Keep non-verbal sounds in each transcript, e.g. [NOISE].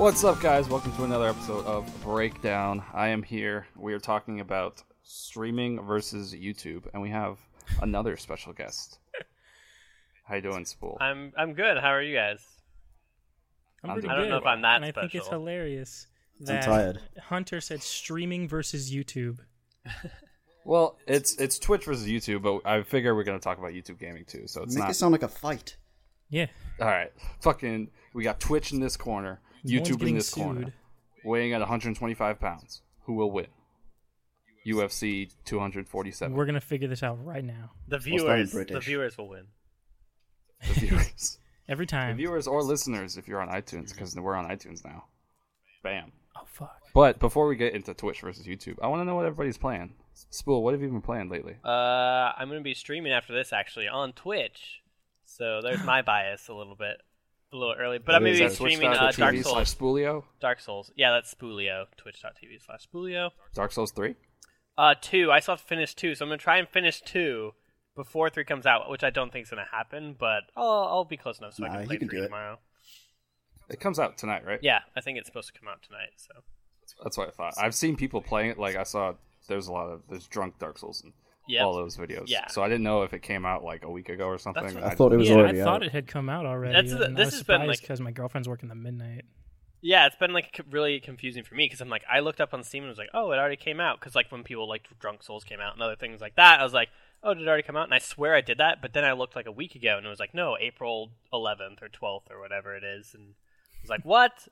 What's up, guys? Welcome to another episode of Breakdown. I am here. We are talking about streaming versus YouTube, and we have another special guest. [LAUGHS] How you doing, Spoole? I'm I'm good. How are you guys? I'm I'm pretty I don't know good. if I'm that and I think it's special. hilarious I'm tired. Hunter said streaming versus YouTube. [LAUGHS] Well, it's it's Twitch versus YouTube, but I figure we're gonna talk about YouTube gaming too. So it's Make not it sound like a fight. Yeah, all right. Fucking, we got Twitch in this corner, no one's YouTube in getting this corner, weighing at 125 pounds. Who will win? UFC 247. We're gonna figure this out right now. The Well, starting viewers, the viewers will win. The viewers. [LAUGHS] Every time. The viewers or listeners if you're on iTunes because we're on iTunes now. Bam. oh fuck. But before we get into Twitch versus YouTube, I want to know what everybody's playing. Spoole, what have you been playing lately? Uh, I'm gonna be streaming after this actually on Twitch. So there's my [LAUGHS] bias a little bit, a little early. But I'm gonna be streaming uh, Dark twitch.tv slash Souls. Spoolio? Dark Souls. Yeah, that's Spoolio. Twitch.tv slash Spoolio. Dark Souls 3? Uh, two. I still have to finish two, so I'm gonna try and finish two before three comes out, which I don't think is gonna happen. But I'll I'll be close enough so I can play can three do it. tomorrow. It comes out tonight, right? Yeah, I think it's supposed to come out tonight. So That's what I thought. I've seen people playing it. Like, I saw there's a lot of, there's drunk Dark Souls in yeah, all those videos. Yeah. So I didn't know if it came out like a week ago or something. That's what- I thought it was yeah, already I thought out. it had come out already. That's the- and this I was has been, like- because my girlfriend's working the midnight. Yeah, it's been like really confusing for me because I'm like, I looked up on Steam and was like, oh, it already came out. Because like when people like Drunk Souls came out and other things like that, I was like, oh, did it already come out? And I swear I did that, but then I looked like a week ago and it was like, no, April 11th or 12th or whatever it is, and I was like, what?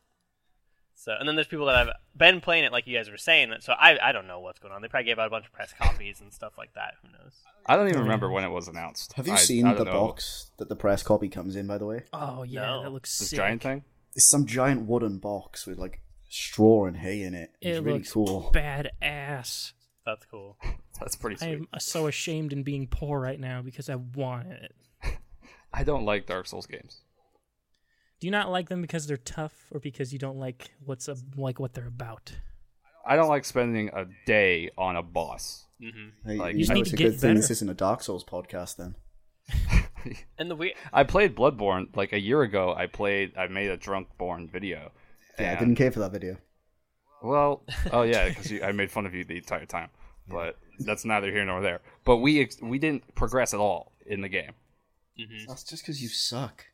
So and then there's people that have been playing it like you guys were saying. So I I don't know what's going on. They probably gave out a bunch of press copies and stuff like that. Who knows? I don't even remember when it was announced. Have you I- seen I the know. box that the press copy comes in? By the way, Oh yeah, No. that looks This sick. giant thing? it's some giant wooden box with like straw and hay in it. It's It really looks cool. badass. That's cool. [LAUGHS] That's pretty I'm so ashamed in being poor right now because I want it. [LAUGHS] I don't like Dark Souls games. Do you not like them because they're tough, or because you don't like what's a, like what they're about? I don't like spending a day on a boss. hmm Hey, Like, you you know, need it's to a get good thing this isn't a Dark Souls podcast then. [LAUGHS] And the weird. I played Bloodborne like a year ago. I played. I made a drunk born video. Yeah, I didn't care for that video. Well, [LAUGHS] oh yeah, because I made fun of you the entire time. But that's neither here nor there. But we ex- we didn't progress at all in the game. hmm That's just because you suck.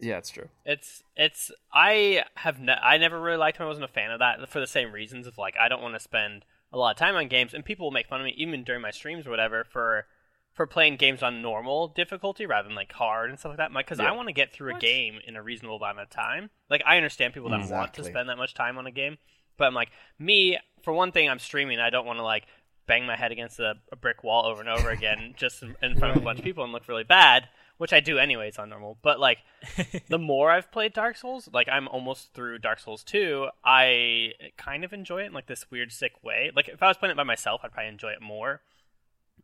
Yeah, it's true. It's it's I have ne- I never really liked them. I wasn't a fan of that for the same reasons of like I don't want to spend a lot of time on games, and people will make fun of me even during my streams or whatever for for playing games on normal difficulty rather than like hard and stuff like that. Because Yeah. I want to get through What? a game in a reasonable amount of time. Like I understand people that want to spend that much time on a game, but I'm like me for one thing. I'm streaming. I don't want to like bang my head against a, a brick wall over and over again just in, in front of a bunch of people and look really bad, which I do anyways on normal. But like [LAUGHS] the more I've played Dark Souls, like I'm almost through Dark Souls 2, I kind of enjoy it in like this weird sick way. Like if I was playing it by myself, I'd probably enjoy it more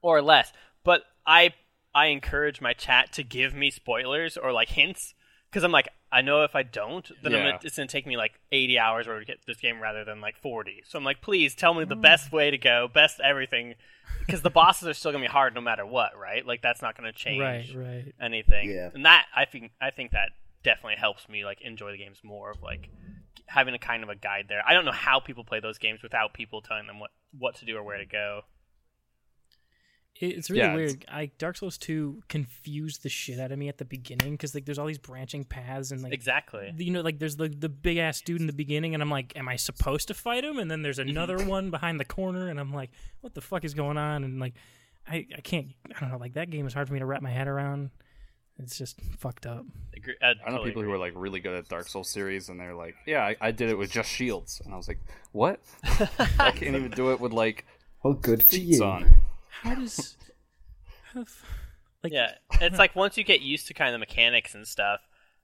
or less. But I I encourage my chat to give me spoilers or like hints cuz I'm like I know if I don't, then I'm Yeah. gonna, it's going to take me like 80 hours or to get this game rather than like 40. So I'm like, please tell me the mm. best way to go, best everything because the bosses are still going to be hard no matter what, right? Like that's not going to change Right, right. anything. Yeah. And that I think I think that definitely helps me like enjoy the games more of like having a kind of a guide there. I don't know how people play those games without people telling them what what to do or where to go. It- It's really Yeah, it's- weird. I Dark Souls 2 confused the shit out of me at the beginning because like there's all these branching paths and like Exactly. you know like there's the the big ass dude in the beginning and I'm like, am I supposed to fight him? And then there's another [LAUGHS] one behind the corner and I'm like, what the fuck is going on? And like, I I can't I don't know like that game is hard for me to wrap my head around. It's just fucked up. Agree- I, I know totally people who are like really good at Dark Souls series, and they're like, "Yeah, I, I did it with just shields," and I was like, "What? [LAUGHS] [LAUGHS] I can't even do it with like Oh, good for seats you. on." How does how like Yeah, it's like once you get used to kind of the mechanics and stuff,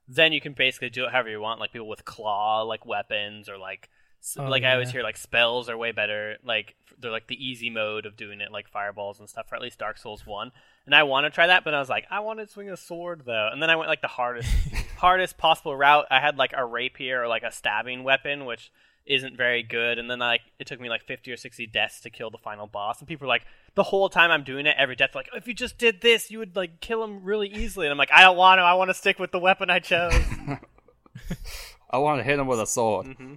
then you can basically do it however you want. Like people with claw, like weapons, or like Oh, like I always hear like spells are way better. Like they're like the easy mode of doing it, like fireballs and stuff. For at least Dark Souls one, and I want to try that, but I was like, I want to swing a sword though, and then I went like the hardest, [LAUGHS] hardest possible route. I had like a rapier or like a stabbing weapon, which isn't very good. And then like it took me like fifty or sixty deaths to kill the final boss. And people were like, the whole time I'm doing it, every death like, if you just did this, you would like kill him really easily. And I'm like, I don't want to. I want to stick with the weapon I chose. [LAUGHS] I want to hit him with a sword. hmm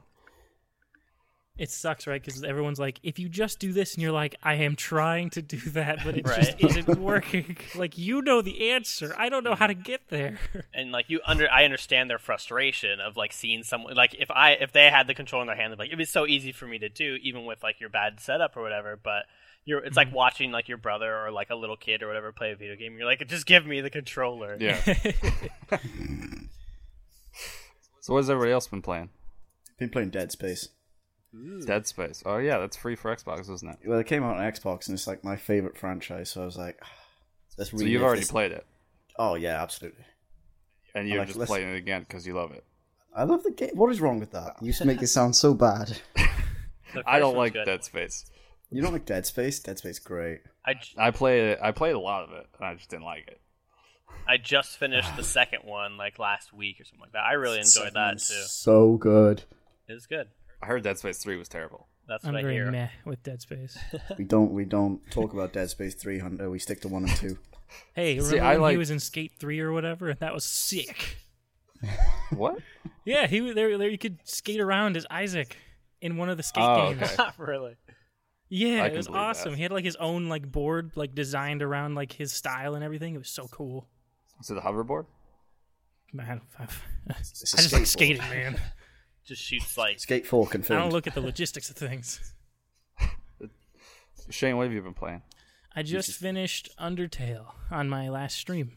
It sucks, right? Because everyone's like, if you just do this, and you're like, I am trying to do that, but it just [LAUGHS] isn't working. like, you know the answer. I don't know how to get there. [LAUGHS] and like you under I understand their frustration of like seeing someone like if I if they had the control in their hand, they'd like it'd be so easy for me to do, even with like your bad setup or whatever. But you're it's like mm-hmm. watching like your brother or like a little kid or whatever play a video game. You're like, just give me the controller. Yeah. [LAUGHS] so what has everybody else been playing? Been playing Dead Space. Dead Space. Oh yeah, that's free for Xbox, isn't it? Well, it came out on Xbox, and it's like my favorite franchise. So I was like, "Ah, let's So you've already this." played it, Oh yeah, absolutely. and you're like, just let's- playing it again because you love it. I love the game. What is wrong with that? You used to make it sound so bad. [LAUGHS] I don't like good. Dead Space. You don't like Dead Space? Dead Space, great. I, j- I played it. I played a lot of it, and I just didn't like it. I just finished the second one like last week or something like that. I really enjoyed that too. So good. It was good. I heard Dead Space Three was terrible. That's I'm what I hear. meh with Dead Space. [LAUGHS] We don't we don't talk about Dead Space Three Hunter. We stick to one and two. [LAUGHS] Hey, remember See, I when like- he was in Skate 3 or whatever? and That was sick. [LAUGHS] What? Yeah, he was there. There, you could skate around as Isaac in one of the skate Oh, games. okay. Not really. Yeah, I it can was believe awesome. that. He had like his own like board like designed around like his style and everything. It was so cool. Was it a hoverboard? Man, I, It's a I just like skateboard. skating, man. Just shoots like Skate Four confirmed. I confirmed. don't look at the logistics of things. [LAUGHS] Shane, what have you been playing? I just finished Undertale on my last stream.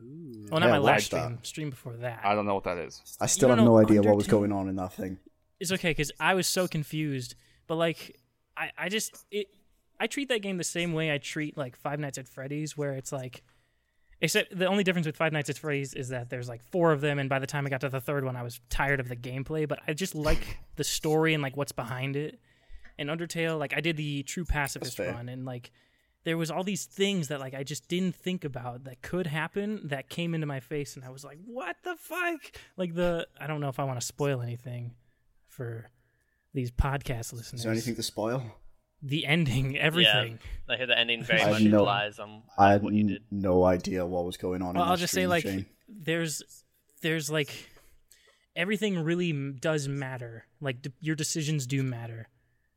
Well, not Yeah, my last stream. that. Stream before that. I don't know what that is. I still have no know idea what was going on in that thing. it's okay because I was so confused. But like, I I just it I treat that game the same way I treat like Five Nights at Freddy's, where it's like, except the only difference with Five Nights at Freddy's is that there's like four of them, and by the time I got to the third one, I was tired of the gameplay. But I just like [LAUGHS] the story and like what's behind it. And Undertale, like I did the true pacifist run, and like there was all these things that like I just didn't think about that could happen that came into my face, and I was like, "What the fuck?" Like the I don't know if I want to spoil anything for these podcast listeners. Is there anything to spoil? The ending, [LAUGHS] everything. I hear the ending very I much know- relies on um, I had what you n- did. no idea what was going on. Well, in I'll just say like Shane. there's there's like everything really does matter. Like d- your decisions do matter.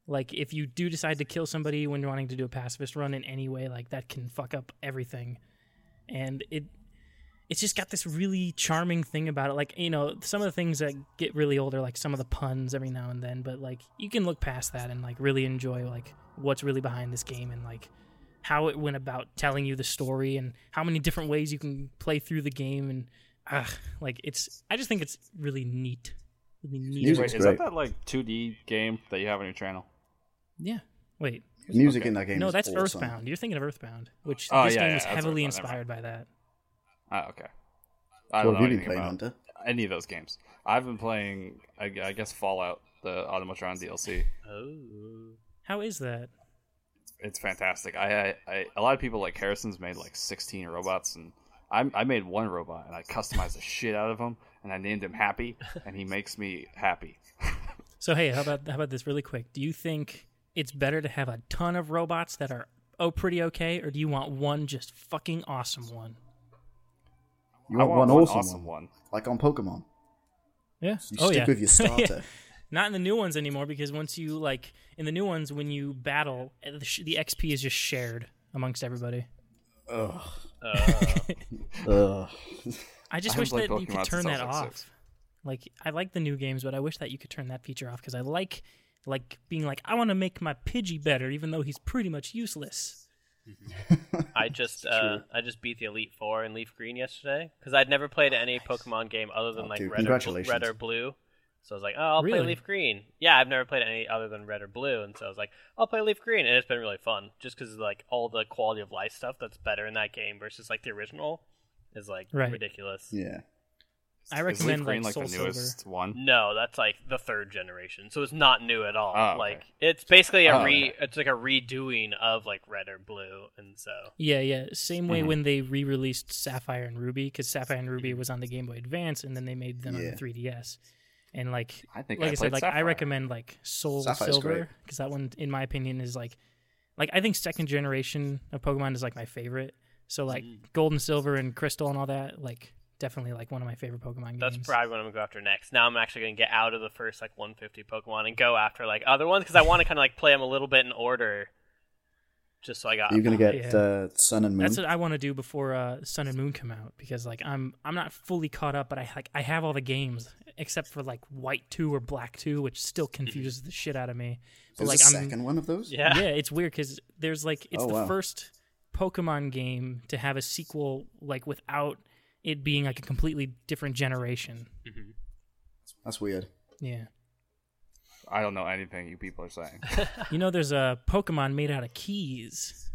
Like if you do decide to kill somebody when you're wanting to do a pacifist run in any way, like that can fuck up everything. And it it's just got this really charming thing about it. Like, you know, some of the things that get really old are like some of the puns every now and then, but like you can look past that and like really enjoy like what's really behind this game and like how it went about telling you the story and how many different ways you can play through the game and uh, like it's I just think it's really neat. Really neat. Music's Wait, is that that like 2D game that you have on your channel? Yeah. Wait. Music okay. in that game. no, is that's awesome. Earthbound. You're thinking of Earthbound, which Oh, this yeah, game yeah, is that's heavily inspired by that. Ah, okay. I don't know have you been anything playing, about Hunter? any of those games. I've been playing, I, I guess, Fallout, the Automatron DLC. Oh. How is that? It's fantastic. I, I, I a lot of people like Harrison's made like 16 robots, and I, I made one robot and I customized the shit out of him, and I named him Happy, and he makes me happy. [LAUGHS] So hey, how about how about this really quick? Do you think it's better to have a ton of robots that are oh pretty okay, or do you want one just fucking awesome one? You I want, want one awesome, one, one. like on Pokemon. Yeah. You oh stick yeah. with your [LAUGHS] starter. Not in the new ones anymore because once you like in the new ones when you battle, eh, the, sh- the XP is just shared amongst everybody. Ugh. Uh, [LAUGHS] Ugh. I just I wish that played you could turn that was, like, off. six. Like I like the new games, but I wish that you could turn that feature off because I like like being like I want to make my Pidgey better, even though he's pretty much useless. I [LAUGHS] just uh, I just beat the Elite Four in Leaf Green yesterday because I'd never played any Pokemon game other than Oh, like dude, Red, or. Red or Blue. So I was like, oh, I'll Really? play Leaf Green. Yeah, I've never played any other than Red or Blue, and so I was like, I'll play Leaf Green, and it's been really fun just because like all the quality of life stuff that's better in that game versus like the original is like Right. ridiculous. Yeah. I recommend Leaf Green like, like Soul the newest one? No, that's like the third generation, so it's not new at all. Oh, okay. Like it's basically a Oh, re, okay. it's like a redoing of like Red or Blue, and so Yeah, yeah. Same way Mhm. when they re-released Sapphire and Ruby, because Sapphire and Ruby was on the Game Boy Advance, and then they made them on the 3DS. And like, I think like I I, said, played like I recommend like Soul Sapphire's Silver because that one, in my opinion, is like, like I think second generation of Pokemon is like my favorite. So like Mm. Gold and Silver and Crystal and all that, like definitely like one of my favorite Pokemon games. That's probably what I'm gonna go after next. Now I'm actually gonna get out of the first like 150 Pokemon and go after like other ones because I want to kind of like play them a little bit in order, just so I got. You're gonna get Yeah. uh, Sun and Moon. That's what I want to do before uh, Sun and Moon come out because like I'm I'm not fully caught up, but I like I have all the games except for like White Two or Black Two, which still [LAUGHS] confuses the shit out of me. But There's like a I'm second one of those. Yeah. yeah, it's weird because there's like it's Oh, the wow. first Pokemon game to have a sequel like without it being like a completely different generation. Mm-hmm. That's weird. Yeah, I don't know anything you people are saying. [LAUGHS] you know, there's a Pokemon made out of keys.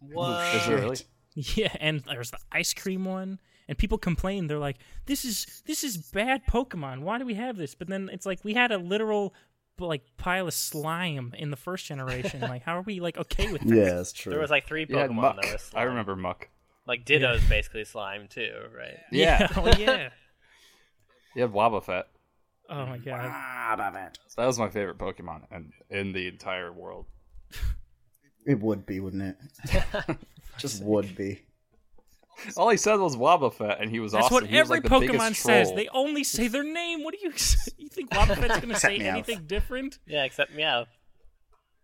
What? Is there really? Yeah, and there's the ice cream one, and people complain. They're like, "This is this is bad Pokemon. Why do we have this?" But then it's like we had a literal like pile of slime in the first generation. [LAUGHS] like, how are we like okay with that? Yeah, that's true. There was like three You had Pokemon Muk. that was I remember Muk. Like Ditto's basically slime too, right? [LAUGHS] Yeah. oh yeah. [LAUGHS] You had Wobbuffet. Oh my god. Ah, damn. That was my favorite Pokemon and in the entire world. It would be, wouldn't it? [LAUGHS] Just would be. All he said was Wobbuffet, and he was That's awesome. That's what every like, Pokemon says. troll. They only say their name. What do you you think Wobbuffet's going to say Meowth. anything different? Yeah, except Meowth.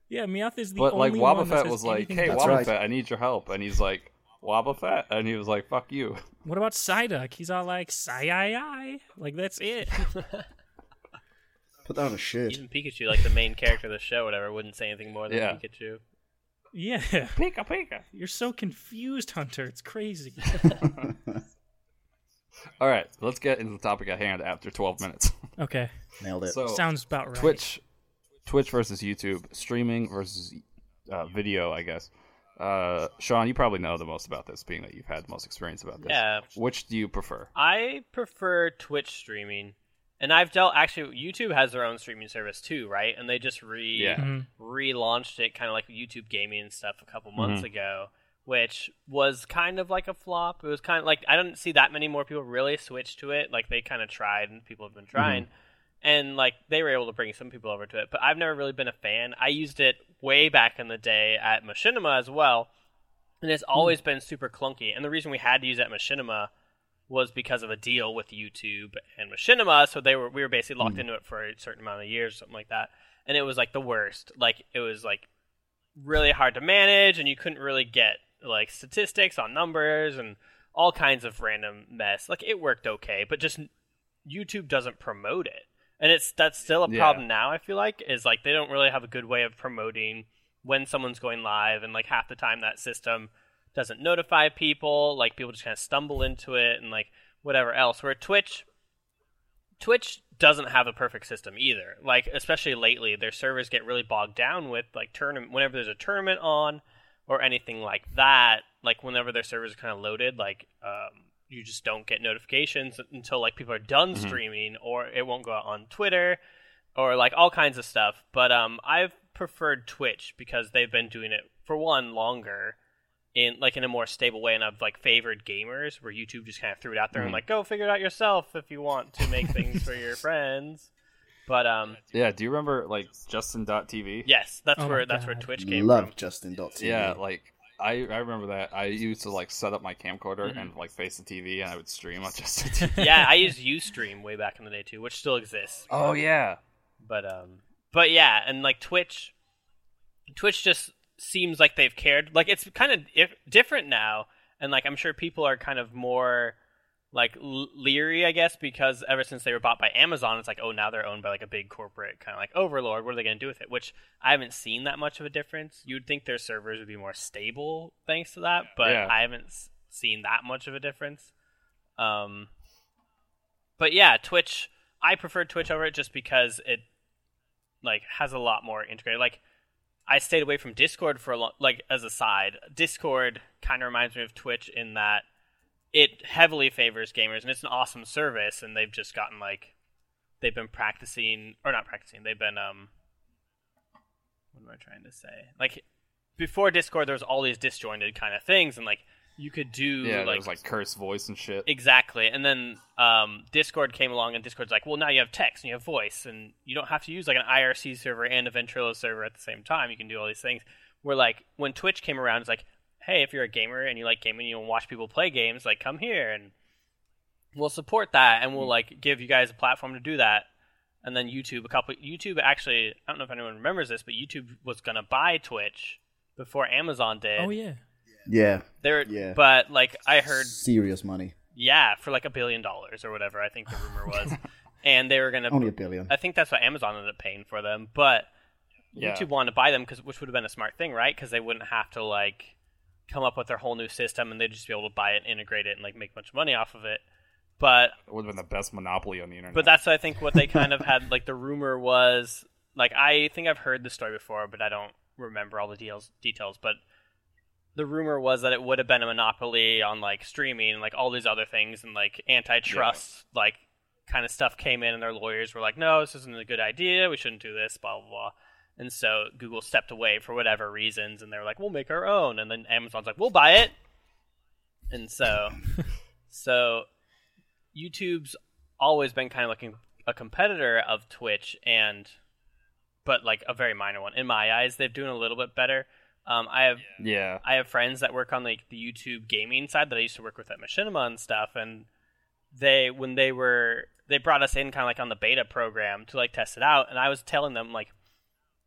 Yeah, Meowth is the But like only one that Wobbuffet says was like, anything "Hey. That's Wobbuffet, right. I need your help," and he's like, "Wobbuffet," and he was like, "Fuck you." [LAUGHS] What about Psyduck? He's all like, "Psy I I." Like that's it. [LAUGHS] Put that on a shirt. Even Pikachu, like the main character of the show, whatever, wouldn't say anything more than Yeah. Pikachu. yeah. Pika Pika. You're so confused, Hunter. It's crazy. [LAUGHS] All right, let's get into the topic at hand after 12 minutes. Okay. Nailed it. so Sounds about right. Twitch, Twitch versus YouTube, streaming versus uh, video, I guess. Uh, Sean, you probably know the most about this, being that you've had the most experience about this. Yeah. Which do you prefer? I prefer Twitch streaming, and I've dealt. Actually, YouTube has their own streaming service too, right? And they just re Yeah. Mhm. relaunched it, kind of like YouTube Gaming and stuff, a couple months Mhm. ago, which was kind of like a flop. It was kind of like I didn't see that many more people really switch to it. Like they kind of tried, and people have been trying. And like they were able to bring some people over to it, but I've never really been a fan. I used it way back in the day at Machinima as well, and it's hmm. always been super clunky. And the reason we had to use it at Machinima was because of a deal with YouTube and Machinima, so they were we were basically locked hmm. into it for a certain amount of years, something like that. And it was like the worst. Like it was like really hard to manage, and you couldn't really get like statistics on numbers and all kinds of random mess. Like it worked okay, but just YouTube doesn't promote it, and it's that's still a Yeah. problem now. I feel like is like they don't really have a good way of promoting when someone's going live, and like half the time that system doesn't notify people. Like people just kind of stumble into it, and like whatever else. Where Twitch, Twitch doesn't have a perfect system either. Like especially lately, their servers get really bogged down with like tournament. Whenever there's a tournament on or anything like that, like whenever their servers are kind of loaded, like um, you just don't get notifications until like people are done streaming, or it won't go out on Twitter, or like all kinds of stuff. But um, I've preferred Twitch because they've been doing it for one longer. In like in a more stable way, and I've like favored gamers where YouTube just kind of threw it out there and Mhm. like go figure it out yourself if you want to make things for your [LAUGHS] friends. But um, Yeah, do you remember like Justin.tv? yes, that's Oh where my that's where Twitch came Love from. Justin.tv. Yeah, like I, I remember that. I used to like set up my camcorder Mhm. and like face the TV, and I would stream on Justin TV. [LAUGHS] yeah, I used UStream way back in the day too, which still exists. Oh yeah. But um, but yeah, and like Twitch, Twitch just seems like they've cared. Like it's kind of if, different now, and like I'm sure people are kind of more like leery, I guess, because ever since they were bought by Amazon, it's like oh now they're owned by like a big corporate kind of like overlord. What are they going to do with it? Which I haven't seen that much of a difference. You'd think their servers would be more stable thanks to that, but Yeah. I haven't seen that much of a difference. Um, but yeah, Twitch. I prefer Twitch over it just because it like has a lot more integrated. Like I stayed away from Discord for a long. Like as a side, Discord kind of reminds me of Twitch in that it heavily favors gamers, and it's an awesome service. And they've just gotten like they've been practicing or not practicing. They've been um. What am I trying to say? Like before Discord, there was all these disjointed kind of things, and like you could do Yeah, like was like curse voice and shit. Exactly. And then um, Discord came along, and Discord's like, well, now you have text and you have voice, and you don't have to use like an IRC server and a Ventrilo server at the same time. You can do all these things. Where like when Twitch came around, it's like, hey, if you're a gamer and you like gaming, you want to watch people play games, like come here. And we'll support that and we'll mm. like give you guys a platform to do that. And then YouTube, a couple YouTube actually, I don't know if anyone remembers this, but YouTube was gonna buy Twitch before Amazon did. Oh yeah. Yeah, They're, Yeah. but like I heard, serious money. yeah, for like a billion dollars or whatever. I think the rumor [LAUGHS] was, and they were gonna. Only a billion. I think that's what Amazon ended up paying for them, but Yeah. YouTube wanted to buy them because which would have been a smart thing, right? Because they wouldn't have to like come up with their whole new system, and they'd just be able to buy it, integrate it, and like make a bunch of money off of it. But It would have been the best monopoly on the internet. but that's I think what they kind of had like the rumor was like I think I've heard the story before, but I don't remember all the details details. But the rumor was that it would have been a monopoly on like streaming and like all these other things and like antitrust like kind of stuff came in and their lawyers were like, no, this isn't a good idea. We shouldn't do this. Blah blah blah. And so Google stepped away for whatever reasons, and they were like, "We'll make our own." And then Amazon's like, "We'll buy it." And so, [LAUGHS] so YouTube's always been kind of like a competitor of Twitch, and but like a very minor one in my eyes. They're doing a little bit better. Um, I have yeah. I have friends that work on like the YouTube gaming side that I used to work with at Machinima and stuff, and they when they were they brought us in kind of like on the beta program to like test it out, and I was telling them like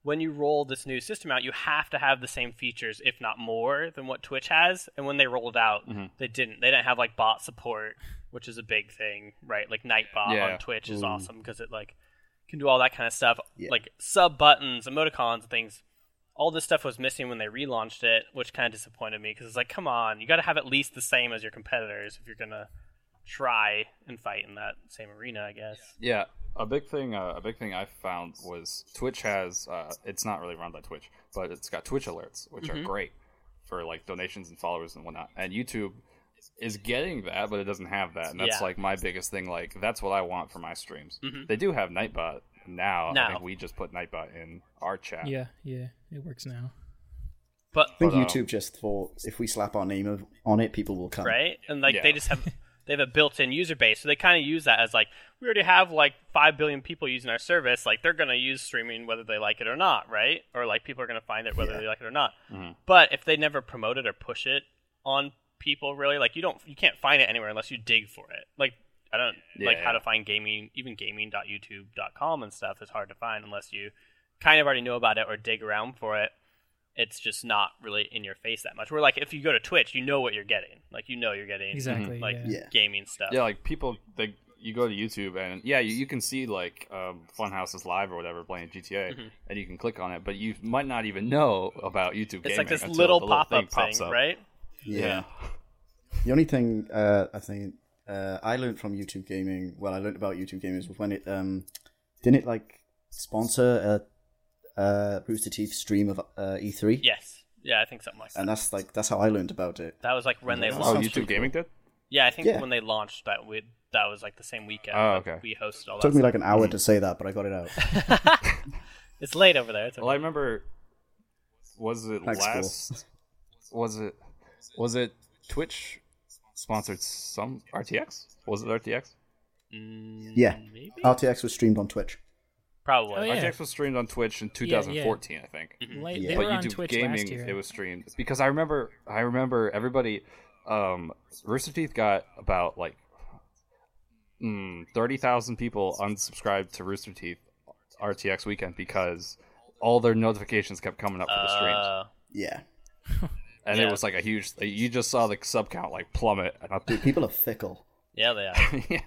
when you roll this new system out, you have to have the same features, if not more, than what Twitch has. And when they rolled out, Mhm. they didn't. They didn't have like bot support, which is a big thing, right? Like Nightbot Yeah. on Twitch is Ooh. awesome because it like can do all that kind of stuff, Yeah. like sub buttons, emoticons, and things. All this stuff was missing when they relaunched it, which kind of disappointed me because it's like, come on, you got to have at least the same as your competitors if you're gonna try and fight in that same arena, I guess. Yeah, a big thing. Uh, a big thing I found was Twitch has. Uh, it's not really run by Twitch, but it's got Twitch alerts, which Mm-hmm. are great for like donations and followers and whatnot. And YouTube is getting that, but it doesn't have that, and that's Yeah. like my biggest thing. Like that's what I want for my streams. Mhm. They do have Nightbot now. Now. I think we just put Nightbot in our chat. Yeah, yeah, it works now. But I think But, uh, YouTube just thought if we slap our name of- on it, people will come. right? And like Yeah. they just have [LAUGHS] they have a built-in user base, so they kind of use that as like we already have like five billion people using our service, like they're gonna use streaming whether they like it or not, right? Or like people are gonna find it whether Yeah. they like it or not. Mhm. But if they never promote it or push it on people, really, like you don't you can't find it anywhere unless you dig for it. Like I don't like Yeah. how to find gaming, even gaming.youtube.com and stuff is hard to find unless you kind of already know about it or dig around for it it's just not really in your face that much. Where like if you go to Twitch, you know what you're getting. Like you know you're getting Exactly. like yeah. Yeah. gaming stuff. Yeah, like people, they you go to YouTube and yeah, you, you can see like um, Funhaus is live or whatever playing GTA, Mhm. and you can click on it, but you might not even know about YouTube. Gaming. It's gaming like this little pop up thing, pops up. right? Yeah. The only thing uh, I think uh, I learned from YouTube gaming, well, I learned about YouTube gaming was when it um, didn't it like sponsor a, a Rooster Teeth stream of uh, E3, Yes. Yeah, I think something like that. and that's like that's how I learned about it. that was like when they Yeah. Oh, launched. sounds YouTube gaming did. Yeah, I think Yeah. when they launched that, we that was like the same weekend. Oh, that okay. We hosted all It that. took me like an hour to say that, but I got it out. [LAUGHS] it's late over there. It's okay. Well, I remember. Was it Thanks, Paul. last? Was it? Was it Twitch sponsored some RTX? Was it RTX? Mm, Yeah. maybe RTX was streamed on Twitch. Probably. Oh, yeah. RTX was streamed on Twitch in yeah. 2014, I think. Like, Yeah. They but were on YouTube Twitch gaming, last year. it was streamed because I remember. I remember everybody. Um, Rooster Teeth got about like mm, thirty thousand people unsubscribed to Rooster Teeth RTX weekend because all their notifications kept coming up for the streams, Uh, Yeah, [LAUGHS] and yeah. it was like a huge. You just saw the sub count like plummet. Dude, people are fickle. yeah, they are. [LAUGHS] yeah,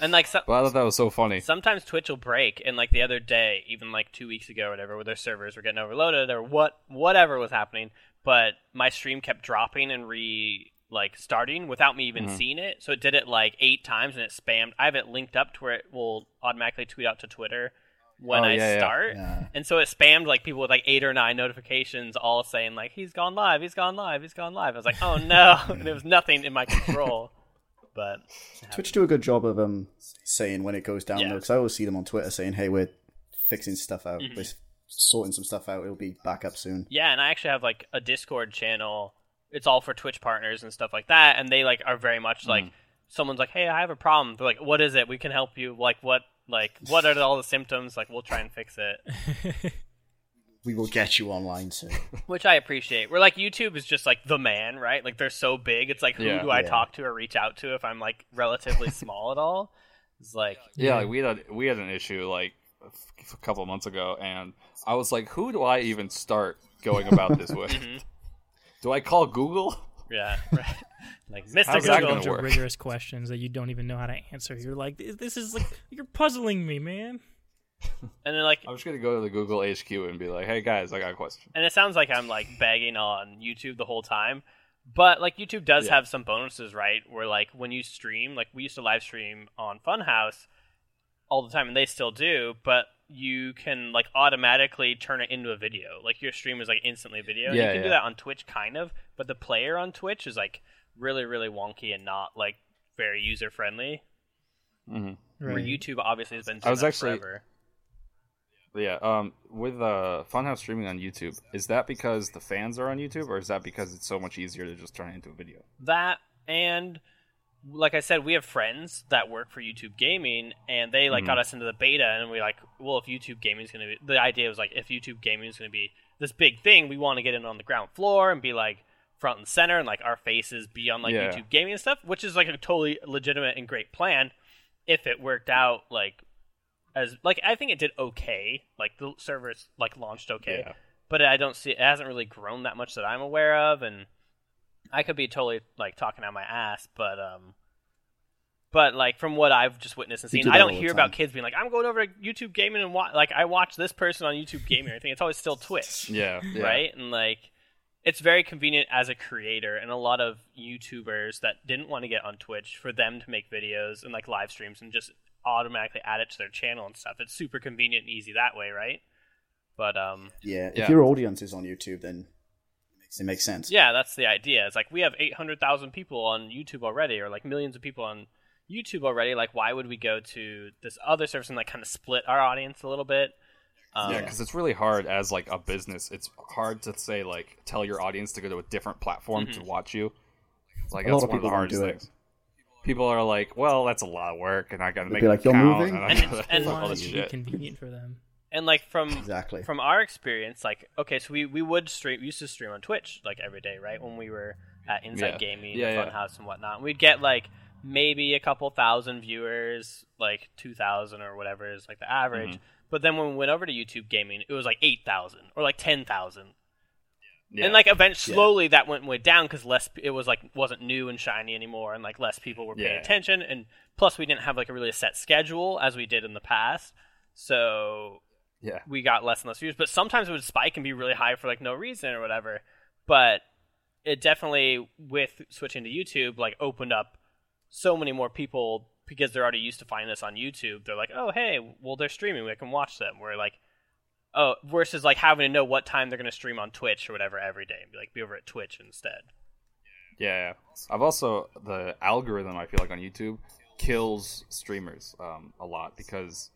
And like some, but I thought that was so funny. sometimes Twitch will break, and like the other day, even like two weeks ago or whatever, where their servers were getting overloaded or what, whatever was happening, but my stream kept dropping and re like starting without me even Mhm. seeing it. So it did it like eight times, and it spammed. I have it linked up to where it will automatically tweet out to Twitter when Oh, I yeah, yeah. start. Yeah. And so it spammed like people with like eight or nine notifications, all saying like he's gone live, he's gone live, he's gone live. I was like, oh no, and [LAUGHS] there was nothing in my control. But Twitch do a good job of um saying when it goes down Yeah. though, because I always see them on Twitter saying, "Hey, we're fixing stuff out. Mhm. We're sorting some stuff out. It'll be back up soon." Yeah, and I actually have like a Discord channel. It's all for Twitch partners and stuff like that, and they like are very much like someone's like, "Hey, I have a problem." They're like, "What is it? We can help you." Like, what? Like, what are all the symptoms? Like, we'll try and fix it. [LAUGHS] we will get you online soon. [LAUGHS] which I appreciate. We're like YouTube is just like the man, right? Like they're so big. It's like who Yeah. do I Yeah. talk to or reach out to if I'm like relatively [LAUGHS] small at all? It's like Yeah, like we had we had an issue like a f- a couple of months ago, and I was like, who do I even start going about this with? Mm-hmm. Do I call Google? yeah, right. [LAUGHS] Like Mr. How's There's that a gonna bunch of work? rigorous questions that you don't even know how to answer. You're like, this this is like, you're puzzling me, man. And then like I'm just gonna go to the Google HQ and be like, hey guys, I got a question. and it sounds like I'm like bagging on YouTube the whole time. But like YouTube does Yeah. have some bonuses, right? Where like when you stream, like we used to live stream on Funhaus all the time, and they still do. But you can like automatically turn it into a video. Like your stream is like instantly video. Yeah, you can do that on Twitch, kind of. But the player on Twitch is like really, really wonky and not like very user friendly. hmm Where YouTube obviously has been doing I was that actually- forever. Yeah, um, with uh, Funhaus streaming on YouTube, is that because the fans are on YouTube, or is that because it's so much easier to just turn it into a video? that and like I said, we have friends that work for YouTube Gaming, and they like got us into the beta, and we like, well, if YouTube Gaming is going to be, the idea was like, if YouTube Gaming is going to be this big thing, we want to get in on the ground floor and be like front and center, and like our faces be on like Yeah. YouTube Gaming and stuff, which is like a totally legitimate and great plan if it worked out like as like I think it did okay, like the servers like launched okay, Yeah. but I don't see it hasn't really grown that much that I'm aware of, and I could be totally like talking out my ass, but um, but like from what I've just witnessed and seen, do I don't hear about kids being like, I'm going over to YouTube Gaming and watch like I watch this person on YouTube Gaming or anything. It's always still Twitch, [LAUGHS] Yeah, yeah. right? And like it's very convenient as a creator and a lot of YouTubers that didn't want to get on Twitch for them to make videos and like live streams and just automatically add it to their channel and stuff. It's super convenient and easy that way, right? But um Yeah, Yeah. if your audience is on YouTube, then it makes sense. Yeah, that's the idea. It's like we have 800,000 people on YouTube already, or like millions of people on YouTube already. Like, why would we go to this other service and like kind of split our audience a little bit? Um, Yeah, because it's really hard as like a business. It's hard to say like tell your audience to go to a different platform to watch you. Like A that's lot of one of the hardest do it. Things. People are like, "Well, that's a lot of work, and I got to make be like, "You're account, moving?" and I And it's- and [LAUGHS] all this to be shit." convenient for them. and like from Exactly. from our experience, like okay, so we we would stream, we used to stream on Twitch like every day, right? When we were at Inside Yeah. Gaming, Yeah, yeah. Funhaus, and whatnot, and we'd get like maybe a couple thousand viewers, like two thousand or whatever is like the average. Mm-hmm. But then when we went over to YouTube Gaming, it was like eight thousand or like ten thousand. Yeah. And like eventually, slowly that went way down because less it was like wasn't new and shiny anymore, and like less people were paying attention, and plus we didn't have like a really set schedule as we did in the past, so yeah, we got less and less views. But sometimes it would spike and be really high for like no reason or whatever. But it definitely with switching to YouTube like opened up so many more people because they're already used to finding us on YouTube. They're like, oh hey, well they're streaming, we can watch them. We're like. Oh, versus like having to know what time they're going to stream on Twitch or whatever every day. and Be like, be over at Twitch instead. yeah, yeah. I've also the algorithm I feel like on YouTube kills streamers um, a lot because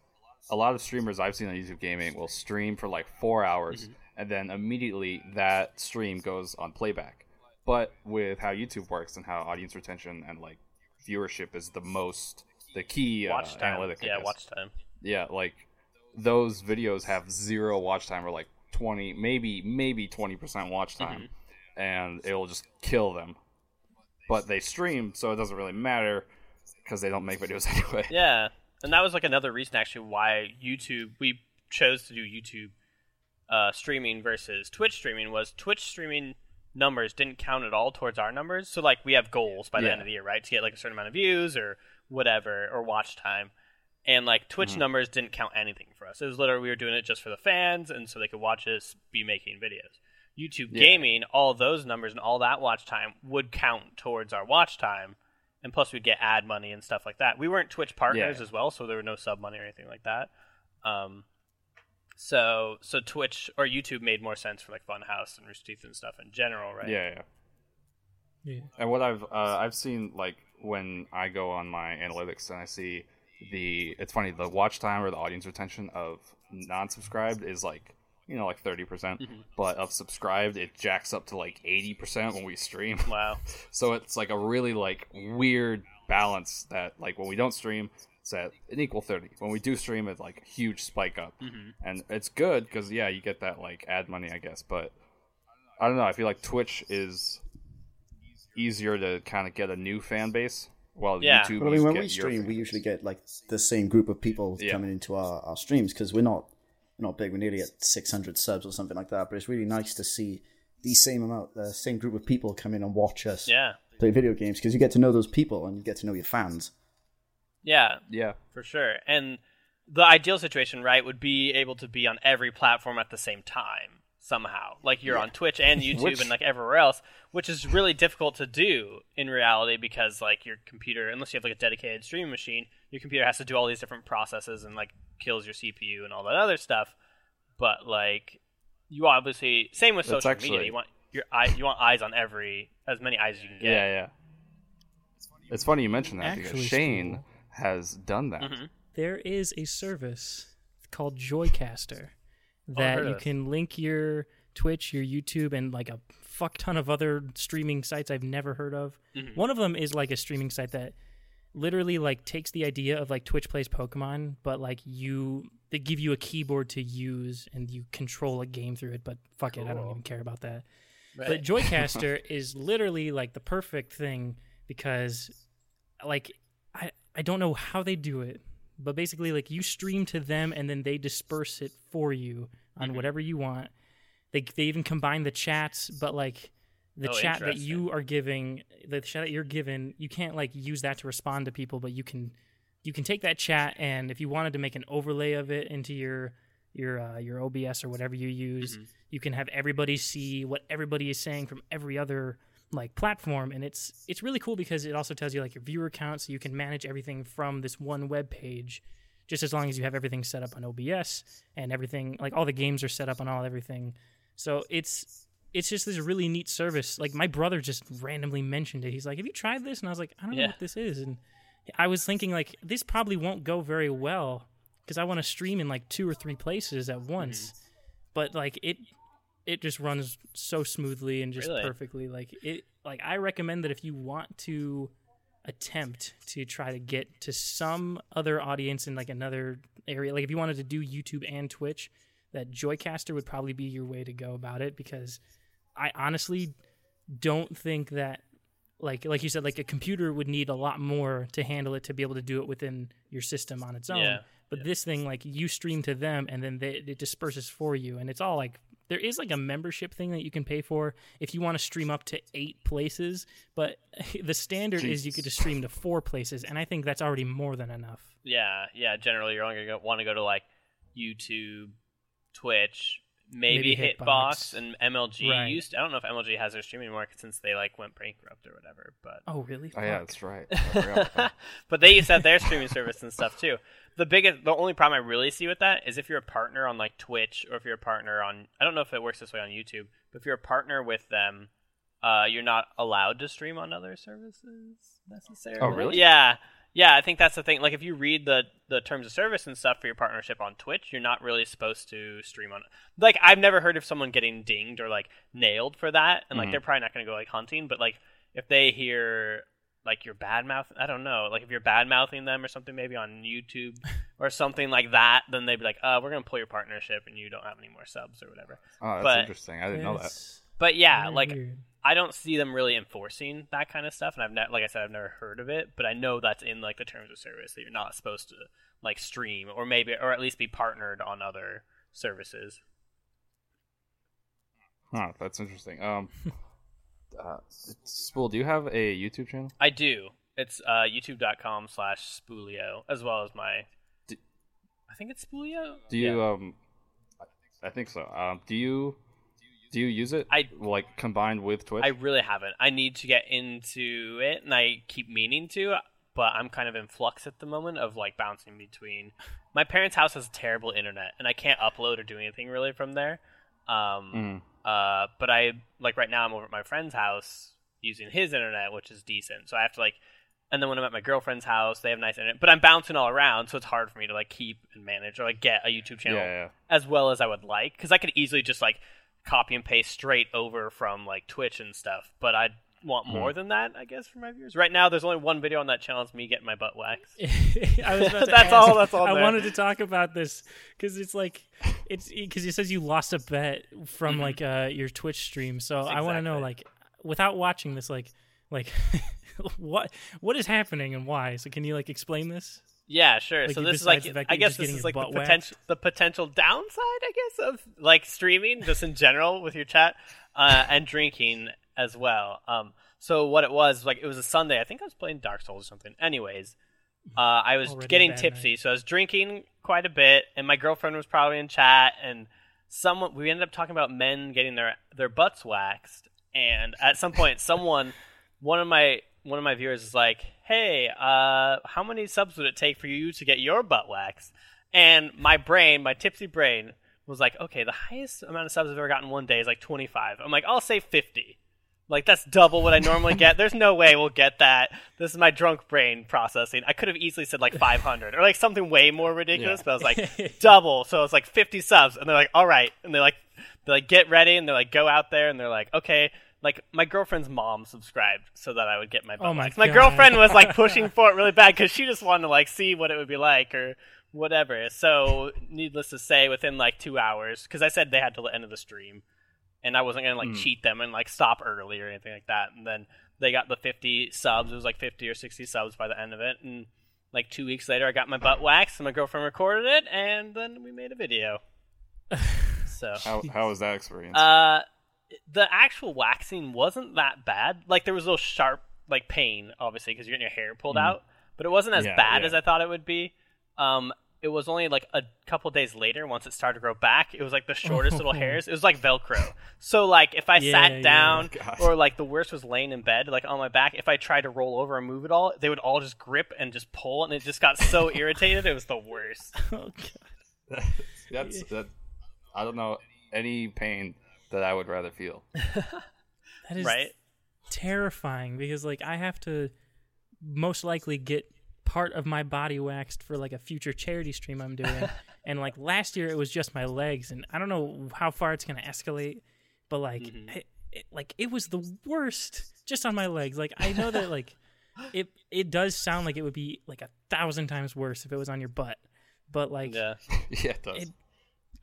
a lot of streamers I've seen on YouTube Gaming will stream for like four hours and then immediately that stream goes on playback. But with how YouTube works and how audience retention and like viewership is the most the key uh, Watch time. analytic. I yeah, guess. watch time. yeah, like those videos have zero watch time or like 20, maybe maybe 20% watch time Mm-hmm. and it'll just kill them. But they stream, so it doesn't really matter because they don't make videos [LAUGHS] anyway. Yeah, and that was like another reason actually why YouTube we chose to do YouTube uh, streaming versus Twitch streaming was Twitch streaming numbers didn't count at all towards our numbers. So like we have goals by the Yeah. end of the year, right, to get like a certain amount of views or whatever or watch time. And like Twitch numbers didn't count anything for us. It was literally we were doing it just for the fans and so they could watch us be making videos. YouTube Yeah. gaming, all those numbers and all that watch time would count towards our watch time and plus we'd get ad money and stuff like that. We weren't Twitch partners Yeah. as well, so there were no sub money or anything like that. Um, so so Twitch or YouTube made more sense for like Funhaus and Rooster Teeth and stuff in general, right? Yeah, yeah. Yeah. And what I've uh, I've seen like when I go on my analytics and I see the it's funny the watch time or the audience retention of non-subscribed is like you know like 30% but of subscribed it jacks up to like 80% when we stream Wow. [LAUGHS] so it's like a really like weird balance that like when we don't stream it's at an equal 30. When we do stream, it's like a huge spike up. Mm-hmm. And it's good because, yeah, you get that like ad money, I guess. But I don't know. I feel like Twitch is easier to kind of get a new fan base. While Yeah. YouTube, But I mean, when we stream, we usually get like the same group of people Yeah. coming into our, our streams because we're not we're not big. We're nearly at 600 subs or something like that. But it's really nice to see the same amount, the same group of people come in and watch us Yeah. play video games because you get to know those people and you get to know your fans. Yeah, Yeah. for sure. And the ideal situation, right, would be able to be on every platform at the same time somehow. Like you're on Twitch and [LAUGHS] YouTube Which- and like everywhere else, which is really difficult to do in reality because like your computer, unless you have like a dedicated streaming machine, your computer has to do all these different processes and like kills your CPU and all that other stuff. But like you obviously same with social actually- media. You want your eye, you want eyes on every as many eyes as you can get. Yeah, yeah. It's funny you mentioned that because Shane has done that. Mhm. There is a service called JoiCaster that you can link your Twitch, your YouTube, and like a fuck ton of other streaming sites I've never heard of. Mhm. One of them is like a streaming site that literally like takes the idea of like Twitch plays Pokemon, but like you they give you a keyboard to use and you control a game through it. But fuck it, I don't even care about that. Right. But JoiCaster [LAUGHS] is literally like the perfect thing because like I I don't know how they do it, but basically like you stream to them and then they disperse it for you on Mhm. whatever you want. They they even combine the chats, but like the Oh, chat that you are giving, the chat that you're given, you can't like use that to respond to people, but you can you can take that chat and if you wanted to make an overlay of it into your your uh, your OBS or whatever you use, Mhm. you can have everybody see what everybody is saying from every other like platform and it's it's really cool because it also tells you like your viewer count so you can manage everything from this one web page just as long as you have everything set up on OBS and everything like all the games are set up on all everything. So it's it's just this really neat service. Like my brother just randomly mentioned it. He's like, "Have you tried this?" And I was like, "I don't know what this is." And I was thinking like this probably won't go very well because I want to stream in like two or three places at once. Mm-hmm. But like it it just runs so smoothly and just Really? perfectly. Like it like I recommend that if you want to attempt to try to get to some other audience in like another area, like if you wanted to do YouTube and Twitch, that JoiCaster would probably be your way to go about it because I honestly don't think that like like you said like a computer would need a lot more to handle it to be able to do it within your system on its own Yeah. but this thing like you stream to them and then they, it disperses for you and it's all like there is like a membership thing that you can pay for if you want to stream up to eight places but [LAUGHS] the standard is you Jesus. get to stream to four places and i think that's already more than enough Yeah, yeah. Generally, you're only gonna want to go to like YouTube, Twitch, maybe, Maybe Hitbox, Hitbox. and MLG. Right. Used, I don't know if MLG has their streaming anymore since they like went bankrupt or whatever. But oh really Oh yeah, that's right. I that. [LAUGHS] but they used to have their streaming service and stuff too. The biggest, the only problem I really see with that is if you're a partner on like Twitch or if you're a partner on, I don't know if it works this way on YouTube, but if you're a partner with them, uh, you're not allowed to stream on other services necessarily. Oh, really? Yeah, yeah. I think that's the thing. Like if you read the the terms of service and stuff for your partnership on Twitch, you're not really supposed to stream on. Like I've never heard of someone getting dinged or like nailed for that, and like Mhm. they're probably not going to go like hunting, but like if they hear like you're bad mouth I don't know, like if you're bad mouthing them or something maybe on YouTube [LAUGHS] or something like that, then they'd be like, uh, we're gonna pull your partnership and you don't have any more subs or whatever. Oh, that's But- interesting. I didn't know that. But yeah, very like weird. I don't see them really enforcing that kind of stuff, and I've ne- like I said, I've never heard of it, but I know that's in like the terms of service that you're not supposed to like stream or maybe or at least be partnered on other services. Huh, that's interesting. Um, [LAUGHS] uh, Spoole, do you have a YouTube channel? I do. It's uh, youtube.com slash Spoolio, as well as my. I think it's Spoolio. Do you Yeah. um? I think so. Um, do you do you use it? I- like combined with Twitch. I really haven't. I need to get into it, and I keep meaning to, but I'm kind of in flux at the moment of like bouncing between. My parents' house has terrible internet, and I can't upload or do anything really from there. Um, Mm. Uh, but I like right now I'm over at my friend's house using his internet, which is decent. So I have to like, and then when I'm at my girlfriend's house, they have nice internet, but I'm bouncing all around, so it's hard for me to like keep and manage or like get a YouTube channel Yeah, yeah. as well as I would like because I could easily just like copy and paste straight over from like Twitch and stuff. But I want more than that, I guess, for my viewers. Right now, there's only one video on that channel. It's me getting my butt waxed. [LAUGHS] I was [LAUGHS] That's ask, all that's all. I there. wanted to talk about this because it's like it's because it says you lost a bet from like uh, your Twitch stream. So I want to know like without watching this, like like [LAUGHS] what what is happening and why. So can you like explain this? Yeah, sure. Like, so this is like besides the fact I guess this is like the potential the potential downside, I guess, of like streaming just in general with your chat uh, and drinking as well. Um, so what it was like it was a Sunday. I think I was playing Dark Souls or something. Anyways, uh, I was Already getting tipsy, so I was drinking quite a bit, and my girlfriend was probably in chat, and someone we ended up talking about men getting their their butts waxed, and at some point, someone, [LAUGHS] one of my one of my viewers is like, "Hey, uh, how many subs would it take for you to get your butt waxed?" And my brain, my tipsy brain, was like, "Okay, the highest amount of subs I've ever gotten one day is like 25." I'm like, "I'll say 50." Like that's double what I normally [LAUGHS] get. There's no way we'll get that. This is my drunk brain processing. I could have easily said like 500 or like something way more ridiculous, Yeah. but I was like [LAUGHS] double. So it's like 50 subs, and they're like, "All right," and they're like, they like get ready, and they're like go out there, and they're like, "Okay." Like my girlfriend's mom subscribed so that I would get my. Oh my. My God. girlfriend was like pushing for it really bad [LAUGHS] because she just wanted to like see what it would be like or whatever. So needless to say, within like two hours, because I said they had till the end of the stream, and I wasn't gonna like Mm. cheat them and like stop early or anything like that. And then they got the 50 subs. It was like 50 or 60 subs by the end of it. And like two weeks later, I got my butt waxed, and my girlfriend recorded it, and then we made a video. [LAUGHS] So How how was that experience? uh, the actual waxing wasn't that bad. Like there was a little sharp like pain, obviously, because you're getting your hair pulled out, but it wasn't as Yeah, bad yeah. as I thought it would be. Um, it was only like a couple days later, once it started to grow back, it was like the shortest little [LAUGHS] hairs. It was like Velcro. So like if I Yeah, sat down, oh God. or like the worst was laying in bed, like on my back, if I tried to roll over and move it all, they would all just grip and just pull, and it just got so [LAUGHS] irritated. It was the worst. [LAUGHS] Oh, God. That's that. I don't know any pain that I would rather feel. That is Right? terrifying because like I have to most likely get part of my body waxed for like a future charity stream I'm doing. [LAUGHS] and like last year it was just my legs and I don't know how far it's going to escalate, but like Mhm. it, it, like it was the worst just on my legs. Like I know that like [LAUGHS] it it does sound like it would be like a thousand times worse if it was on your butt. But like Yeah. [LAUGHS] yeah, it does. It-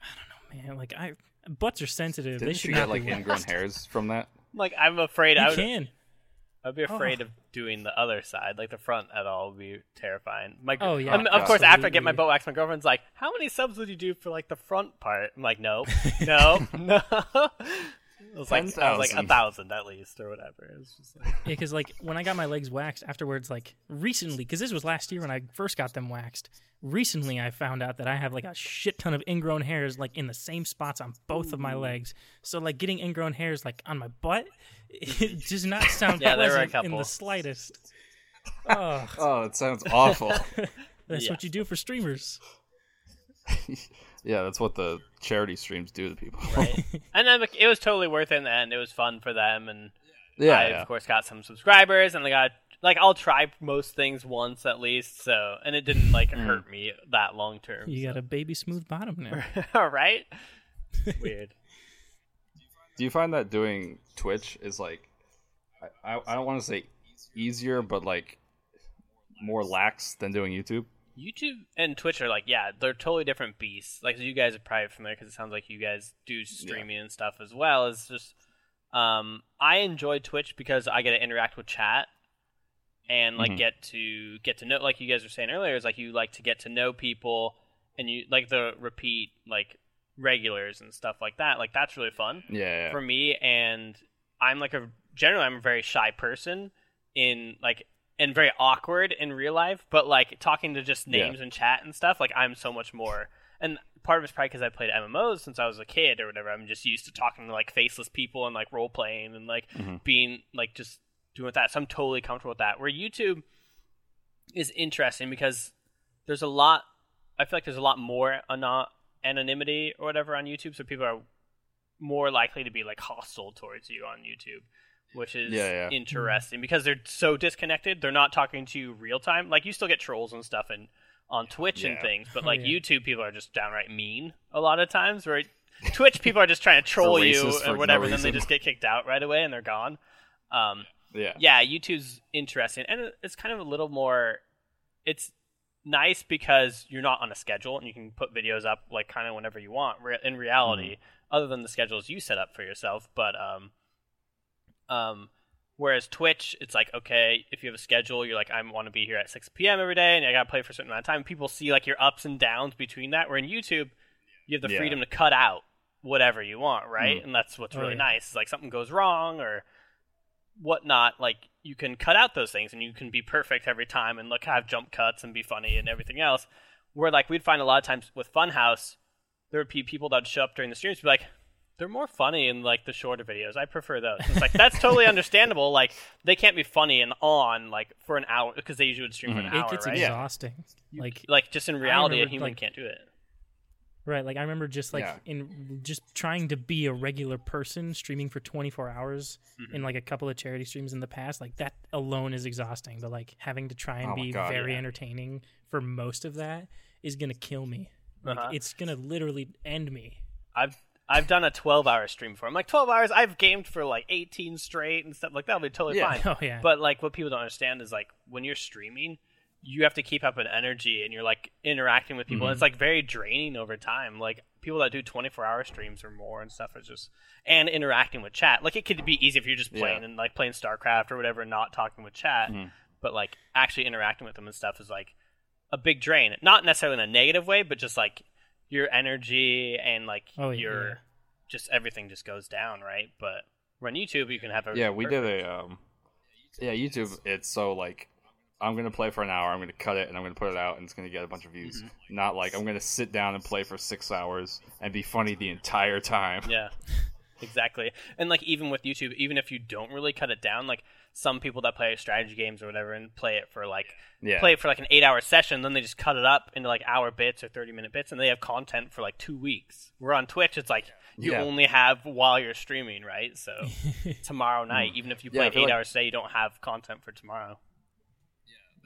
I don't know, man, like I butts are sensitive. they Didn't should you not get like be ingrown hairs from that? Like I'm afraid I would. can. I'd be afraid Oh. of doing the other side, like the front at all would be terrifying. My, Oh, yeah, um, of course, after I get my absolutely. butt waxed, my girlfriend's like, "How many subs would you do for like the front part?" I'm like, "No, [LAUGHS] no, [LAUGHS] no." It was like I was like a thousand at least or whatever. It was just like, [LAUGHS] Yeah, because like when I got my legs waxed afterwards, like recently, because this was last year when I first got them waxed. Recently, I found out that I have like a shit ton of ingrown hairs, like in the same spots on both of my legs. So like getting ingrown hairs like on my butt, it does not [LAUGHS] sound Yeah, there were a pleasant in the slightest. Oh, [LAUGHS] Oh, it sounds awful. [LAUGHS] that's Yeah. what you do for streamers. yeah, that's what the charity streams do to people. right. and then it was totally worth it in the end. It was fun for them, and yeah, I yeah. of course got some subscribers, and I got like I'll try most things once at least. So and it didn't like Mm. hurt me that long term. You got a baby smooth bottom now. All right. Weird. Do you find that doing Twitch is like, I, I, I don't want to say easier, but like more lax than doing YouTube? YouTube and Twitch are like, yeah, they're totally different beasts. Like you guys are probably familiar because it sounds like you guys do streaming and stuff as well. It's just, um, I enjoy Twitch because I get to interact with chat and like Mhm. get to get to know, like you guys were saying earlier, is like you like to get to know people and you like the repeat like regulars and stuff like that. Like that's really fun Yeah, yeah. for me and i'm like a generally i'm a very shy person in like and very awkward in real life but like talking to just Yeah. names and chat and stuff like i'm so much more and part of it's probably because i played mmos since i was a kid or whatever i'm just used to talking to like faceless people and like role playing and like Mhm. being like just doing that so i'm totally comfortable with that where youtube is interesting because there's a lot i feel like there's a lot more ano- anonymity or whatever on youtube so people are more likely to be like hostile towards you on youtube which is Yeah, yeah. interesting because they're so disconnected they're not talking to you real time like you still get trolls and stuff and on twitch and things but [LAUGHS] like yeah. youtube people are just downright mean a lot of times right twitch [LAUGHS] people are just trying to troll you racist for or no whatever then they just get kicked out right away and they're gone um, Yeah. yeah, YouTube's interesting, and it's kind of a little more. It's nice because you're not on a schedule and you can put videos up like kind of whenever you want. Re- in reality, other than the schedules you set up for yourself, but um, um, whereas Twitch, it's like okay, if you have a schedule, you're like I want to be here at 6 p.m. every day, and I gotta play for a certain amount of time. People see like your ups and downs between that. Where in YouTube, you have the Yeah. freedom to cut out whatever you want, right? Mm. And that's what's Oh, really yeah. nice. Is like something goes wrong or whatnot, like you can cut out those things and you can be perfect every time and look have jump cuts and be funny and everything else. Where like we'd find a lot of times with Funhaus, there would be people that would show up during the streams and be like, they're more funny in like the shorter videos. I prefer those. It's like that's totally [LAUGHS] understandable. Like they can't be funny and on like for an hour because they usually would stream for an Mhm. it hour, gets right? exhausting. Like Like just in reality, a human like- can't do it. Right, like I remember just like Yeah. in just trying to be a regular person streaming for 24 hours Mm-hmm. in like a couple of charity streams in the past, like that alone is exhausting. But like having to try and Oh be God, very yeah. entertaining for most of that is gonna kill me. Like Uh-huh. it's gonna literally end me. I've I've done a 12 hour stream for. I'm like 12 hours. I've gamed for like 18 straight and stuff like that. That'll be totally Yeah. fine. [LAUGHS] Oh yeah, But like what people don't understand is like when you're streaming, you have to keep up an energy and you're like interacting with people. And it's like very draining over time. Like people that do 24 hour streams or more and stuff is just and interacting with chat. Like it could be easy if you're just playing Yeah. and like playing StarCraft or whatever and not talking with chat. Mhm. But like actually interacting with them and stuff is like a big drain. Not necessarily in a negative way, but just like your energy and like Oh, your yeah. just everything just goes down, right? But when YouTube, you can have a Yeah, we perfect. did a um Yeah, YouTube it's so like I'm gonna play for an hour, I'm gonna cut it and I'm gonna put it out and it's gonna get a bunch of views. Mm-hmm. Not like I'm gonna sit down and play for six hours and be funny the entire time. Yeah, exactly. And like even with YouTube, even if you don't really cut it down, like some people that play strategy games or whatever and play it for like Yeah. play it for like an eight hour session, then they just cut it up into like hour bits or thirty minute bits, and they have content for like two weeks. We're on Twitch, it's like you Yeah. only have while you're streaming, right? So [LAUGHS] tomorrow night, even if you Mm. Yeah, play eight like- hours today, you don't have content for tomorrow.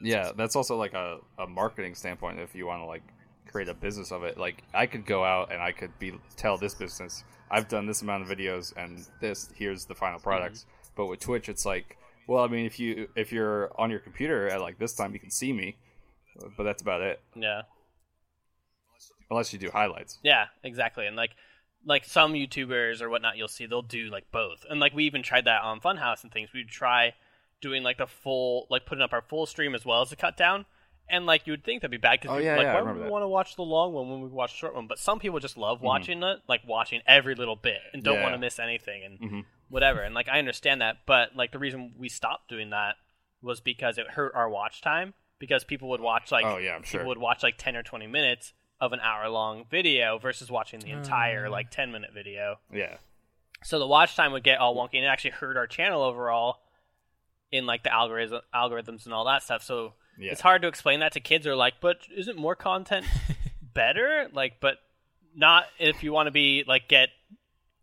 Yeah, that's also like a, a marketing standpoint if you want to like create a business of it. Like I could go out and I could be tell this business I've done this amount of videos and this here's the final mm-hmm. products. But with Twitch it's like well, I mean if you if you're on your computer at like this time you can see me, but that's about it. Yeah. Unless you do highlights. Yeah, exactly. And like like some YouTubers or whatnot you'll see they'll do like both. And like we even tried that on Funhaus and things. We'd try doing like the full like putting up our full stream as well as a cut down. And like you would think that'd be bad because Oh, yeah, like yeah, why would we that. want to watch the long one when we watch the short one? But some people just love Mm-hmm. watching it, like watching every little bit and don't Yeah. want to miss anything and Mhm. whatever. And like I understand that, but like the reason we stopped doing that was because it hurt our watch time because people would watch like Oh, yeah, I'm sure. people would watch like 10 or 20 minutes of an hour long video versus watching the entire Oh. like 10 minute video. Yeah. So the watch time would get all wonky and it actually hurt our channel overall in like the algorithm algorithms and all that stuff. So Yeah. it's hard to explain that to kids. They're like, but isn't more content [LAUGHS] better? Like, but not if you want to be like get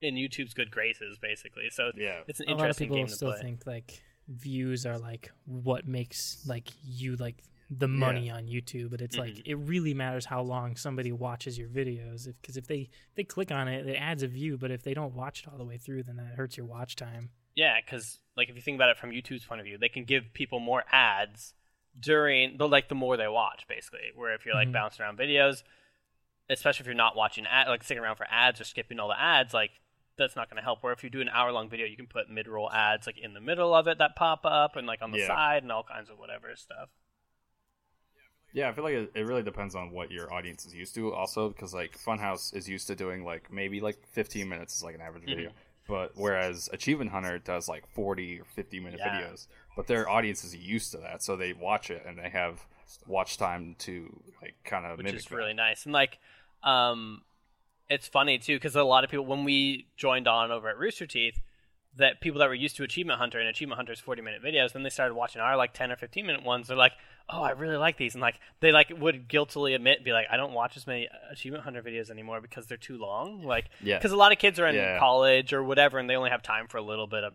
in YouTube's good graces, basically. So Yeah. it's an interesting a lot of interesting people game to still play. think like views are like what makes like you like the money on YouTube, but it's like Mhm. it really matters how long somebody watches your videos. Because if, they they click on it, it adds a view, but if they don't watch it all the way through, then that hurts your watch time. Yeah, because like if you think about it from YouTube's point of view, they can give people more ads during the like the more they watch, basically. Where if you're like Mhm. bouncing around videos, especially if you're not watching ad, like sticking around for ads or skipping all the ads, like that's not going to help. Where if you do an hour long video, you can put mid roll ads like in the middle of it that pop up and like on the Yeah. side and all kinds of whatever stuff. Yeah, I feel like it, it really depends on what your audience is used to, also because like Funhaus is used to doing like maybe like 15 minutes is like an average video, but whereas Achievement Hunter does like 40 or 50 minute Yeah. videos, but their audience is used to that, so they watch it and they have watch time to like kind of which is that. really nice. And like, um, it's funny too because a lot of people when we joined on over at Rooster Teeth, that people that were used to Achievement Hunter and Achievement Hunter's forty minute videos, then they started watching our like ten or fifteen minute ones. They're like, oh, I really like these, and like they like would guiltily admit, be like, I don't watch as many Achievement Hunter videos anymore because they're too long. Like, Yeah. because a lot of kids are in Yeah. college or whatever, and they only have time for a little bit of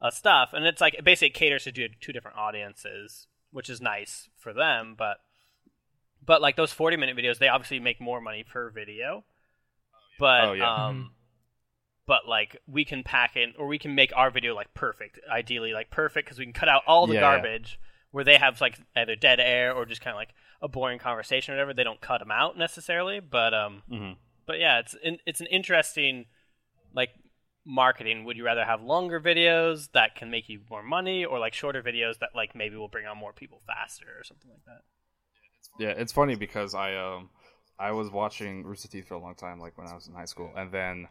uh, stuff, and it's like basically it caters to two, different audiences, which is nice for them, but but like those 40 minute videos they obviously make more money per video but Oh, yeah. um but like we can pack it or we can make our video like perfect, ideally like perfect because we can cut out all the yeah. garbage where they have like either dead air or just kind of like a boring conversation or whatever. They don't cut them out necessarily, but um, Mhm. but yeah, it's in, it's an interesting like marketing. Would you rather have longer videos that can make you more money, or like shorter videos that like maybe will bring on more people faster or something like that? Yeah, it's funny because I um I was watching Rooster Teeth for a long time, like when I was in high school, and then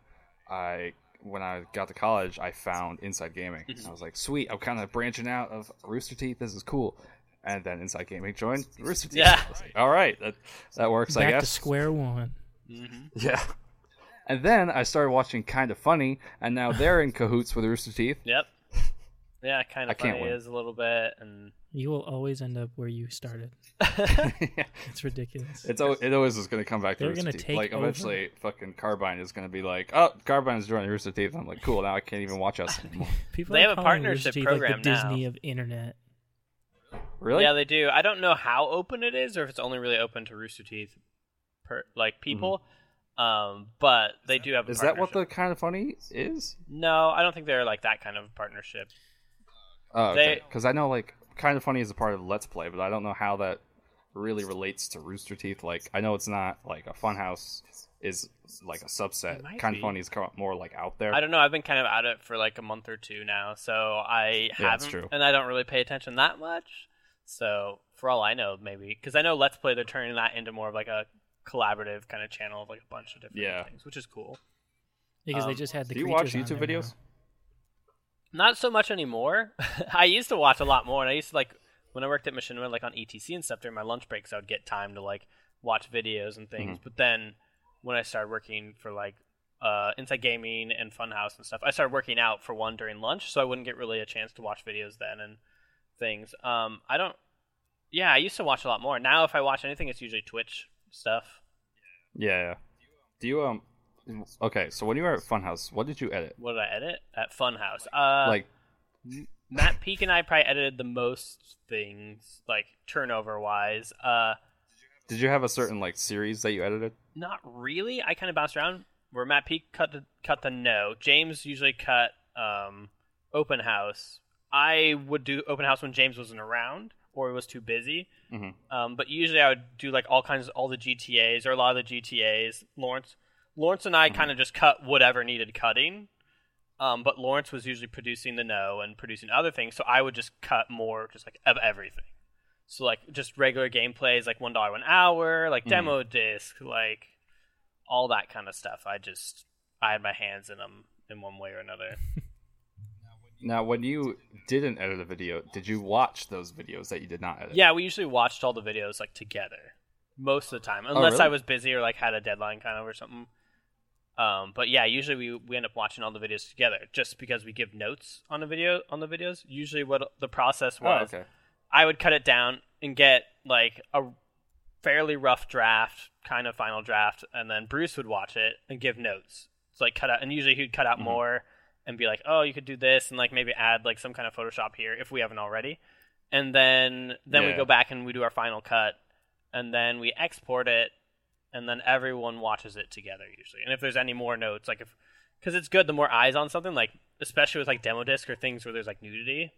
I when I got to college, I found Inside Gaming. Mm-hmm. I was like, sweet, I'm kind of branching out of Rooster Teeth. This is cool. And then Inside Gaming joined Rooster Teeth. Yeah. Like, All right, that that works, I Back guess. to square one. Mm-hmm. Yeah. And then I started watching Kind of Funny, and now they're in cahoots with Rooster Teeth. Yep. Yeah, kind of can't funny is a little bit, and You will always end up where you started. [LAUGHS] [LAUGHS] It's ridiculous. It's al- it always is going to come back to They're Rooster gonna Teeth. take like over. eventually, fucking Carbine is going to be like, "Oh, Carbine's joining Rooster Teeth." I'm like, "Cool, now I can't even watch us anymore." [LAUGHS] People They have a calling partnership Teeth program like the now. Disney of internet. really? yeah, they do. I don't know how open it is, or if it's only really open to Rooster Teeth, per like people. Um, but they do have. A Mm-hmm. is that what the kind of funny is? No, I don't think they're like that kind of partnership. Oh, They- okay. Because I know like kind of funny is a part of Let's Play, but I don't know how that really relates to Rooster Teeth. Like, I know it's not like a Funhaus is like a subset. Kind of funny is more like out there. I don't know. I've been kind of at it for like a month or two now, so I Yeah, that's haven't, true. and I don't really pay attention that much. So for all I know, maybe because I know Let's Play, they're turning that into more of like a collaborative kind of channel of like a bunch of different Yeah. things, which is cool. Because Um, they just had the Do you watch YouTube videos? now. Not so much anymore. [LAUGHS] I used to watch a lot more, and I used to like when I worked at Machinima, like on ETC and stuff during my lunch breaks, I would get time to like watch videos and things. Mm-hmm. But then when I started working for like uh, Inside Gaming and Funhaus and stuff, I started working out for one during lunch, so I wouldn't get really a chance to watch videos then and things. Um, I don't. Yeah, I used to watch a lot more. Now, if I watch anything, it's usually Twitch stuff. Yeah, yeah. Do you um? Okay, so when you were at Funhaus, what did you edit? What did I edit at Funhaus? Uh, like, Matt Peake and I probably edited the most things, like turnover wise. Uh, did you have a certain like series that you edited? not really. I kind of bounced around. Where Matt Peake cut the cut the no. James usually cut um, Open Haus. I would do Open Haus when James wasn't around or he was too busy. Mhm. Um, but usually I would do like all kinds, of all the GTA's or a lot of the GTA's. Lawrence, Lawrence and I kind of just cut whatever needed cutting. Um, but Lawrence was usually producing the no and producing other things, so I would just cut more, just like of everything. So like just regular gameplays, like one dollar an hour, like demo disc, like all that kind of stuff. I just I had my hands in them in one way or another. [LAUGHS] Now, when you didn't edit a video, did you watch those videos that you did not edit? yeah, we usually watched all the videos like together most of the time, unless really? I was busy or like had a deadline kind of or something. Um, but yeah, usually we we end up watching all the videos together, just because we give notes on the video on the videos. Usually, what the process Oh, was, okay. I would cut it down and get like a fairly rough draft, kind of final draft, and then Bruce would watch it and give notes. It's like cut out, and usually he'd cut out more and be like, "Oh, you could do this," and like maybe add like some kind of Photoshop here if we haven't already. And then then we go back and we do our final cut, and then we export it, and then everyone watches it together usually. And if there's any more notes, like if because it's good, the more eyes on something, like especially with like demo disc or things where there's like nudity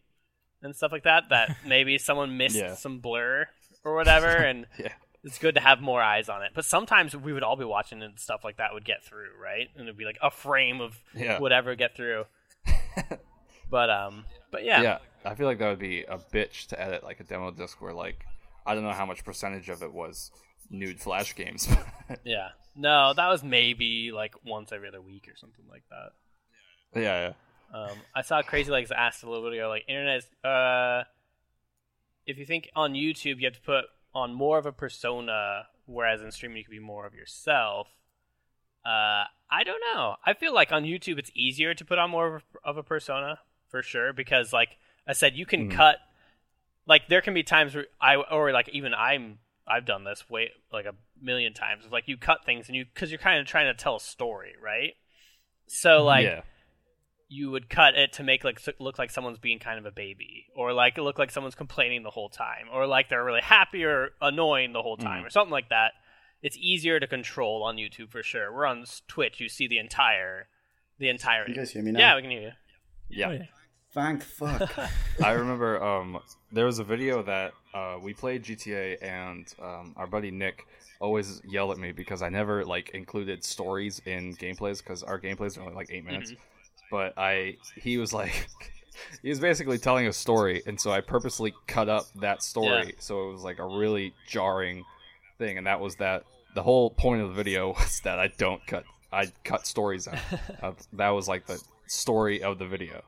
and stuff like that, that [LAUGHS] maybe someone missed Yeah. some blur or whatever, [LAUGHS] and Yeah. it's good to have more eyes on it. But sometimes we would all be watching and stuff like that would get through, right? And it'd be like a frame of Yeah. whatever get through. [LAUGHS] but um, but yeah, Yeah, I feel like that would be a bitch to edit like a demo disc where like I don't know how much percentage of it was nude flash games. [LAUGHS] yeah. No, that was maybe like once every other week or something like that. yeah, yeah. Um, I saw Crazy Legs asked a little bit ago, like internet. Uh, if you think on YouTube you have to put on more of a persona, whereas in streaming you can be more of yourself. Uh, I don't know. I feel like on YouTube it's easier to put on more of a, of a persona for sure because, like I said, you can Mhm. cut. Like there can be times where I or like even I'm I've done this way like a million times. It's like you cut things and you because you're kind of trying to tell a story, right? So like yeah. you would cut it to make like look like someone's being kind of a baby or like it look like someone's complaining the whole time or like they're really happy or annoying the whole time Mhm. or something like that it's easier to control on youtube for sure we're on twitch you see the entire the entirety. You guys hear me now? Yeah, we can hear you. Yeah. Oh, yeah. Thank fuck. [LAUGHS] I remember um, there was a video that uh, we played GTA, and um, our buddy Nick always yelled at me because I never like included stories in gameplays because our gameplays are only like eight minutes. But I, he was like, [LAUGHS] he was basically telling a story, and so I purposely cut up that story, Yeah. so it was like a really jarring thing, and that was that. The whole point of the video [LAUGHS] was that I don't cut. I cut stories out. uh, that was like the story of the video.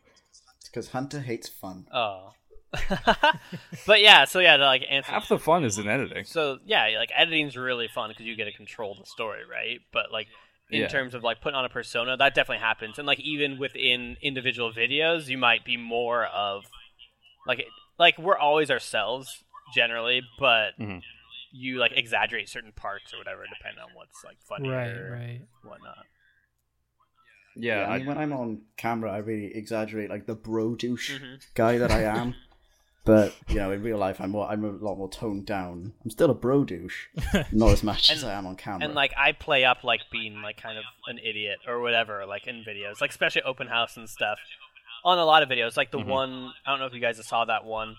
Because Hunter hates fun. Oh. [LAUGHS] but yeah, so yeah, to like answer. Half the fun is in editing. So yeah, like editing's really fun because you get to control the story, right? But like in Yeah. terms of like putting on a persona, that definitely happens. And like even within individual videos, you might be more of like like we're always ourselves generally, but Mhm. you like exaggerate certain parts or whatever, depending on what's like funny Right, or right. whatnot. Yeah, I I, mean, when I'm on camera, I really exaggerate like the bro douche Mhm. guy that I [LAUGHS] am. but you know, in real life, I'm more, I'm a lot more toned down. I'm still a bro douche, [LAUGHS] not as much as I am on camera. And like I play up like being like kind of an idiot or whatever, like in videos, like especially Open Haus and stuff. On a lot of videos, like the Mhm. one I don't know if you guys saw that one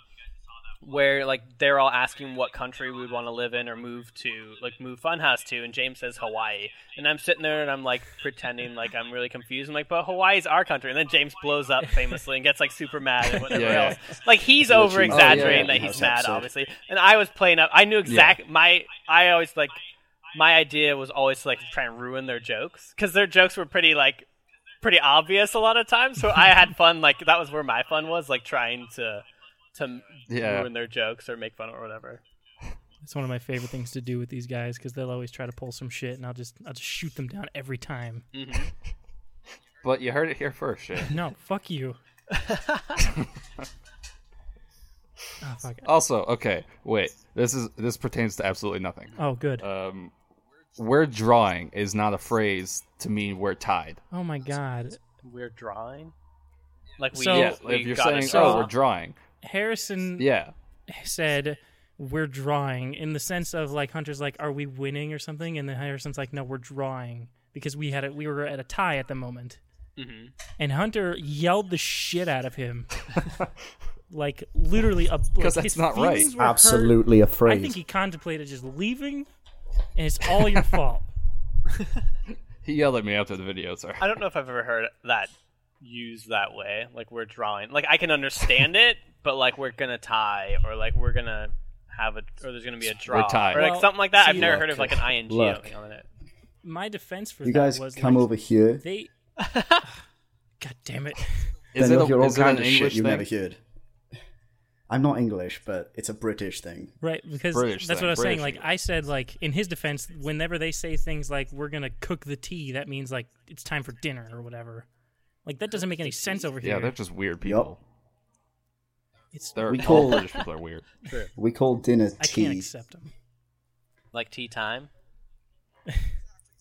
where like they're all asking what country we would want to live in or move to, like move Funhaus to, and James says Hawaii, and I'm sitting there and I'm like pretending like I'm really confused. I'm like, but Hawaii's our country, and then James blows up famously and gets like super mad and whatever Yeah. else. Like he's over exaggerating Oh, yeah. that he's mad, obviously, and I was playing up. I knew exact my. I always like my idea was always to, like try and ruin their jokes because their jokes were pretty like pretty obvious a lot of times. So I had fun. Like that was where my fun was, like trying to to Yeah. ruin their jokes or make fun or whatever. It's one of my favorite things to do with these guys because they'll always try to pull some shit, and I'll just I'll just shoot them down every time. hmm [LAUGHS] but you heard it here first, Shay. No, fuck you. oh [LAUGHS] fuck. Also, okay, wait. This is this pertains to absolutely nothing. Oh good. Um, we're drawing is not a phrase to mean we're tied. Oh my god. We're drawing. Like we, So- yeah, we if you're saying, "Oh, we're drawing," Harrison yeah, said we're drawing in the sense of like Hunter's like, are we winning or something? And then Harrison's like, no, we're drawing because we had a, we were at a tie at the moment. Mhm. And Hunter yelled the shit out of him, [LAUGHS] like literally a Because like, that's not right. feelings were hurt. Absolutely I think he contemplated just leaving, and it's all your [LAUGHS] fault. [LAUGHS] he yelled at me after the video. Sorry. I don't know if I've ever heard that used that way. Like we're drawing. Like I can understand it, but like we're gonna tie or like we're gonna have a or there's gonna be a draw tied. or like Well, something like that. I've never look, heard of like an ing look. on it. My defense for you that guys was come like, over here. They, [LAUGHS] God damn it! Is then it, you'll a, hear all is it kinds an of shit you've thing? never heard. I'm not English, but it's a British thing. Right, because British that's thing, what I was saying. British Like I said, like in his defense, whenever they say things like "we're gonna cook the tea," that means like it's time for dinner or whatever. Like that doesn't make any sense over here. Yeah, they're just weird people. it's They're We all call- British people are weird. [LAUGHS] We call dinner tea. I can't accept them. Like tea time. [LAUGHS]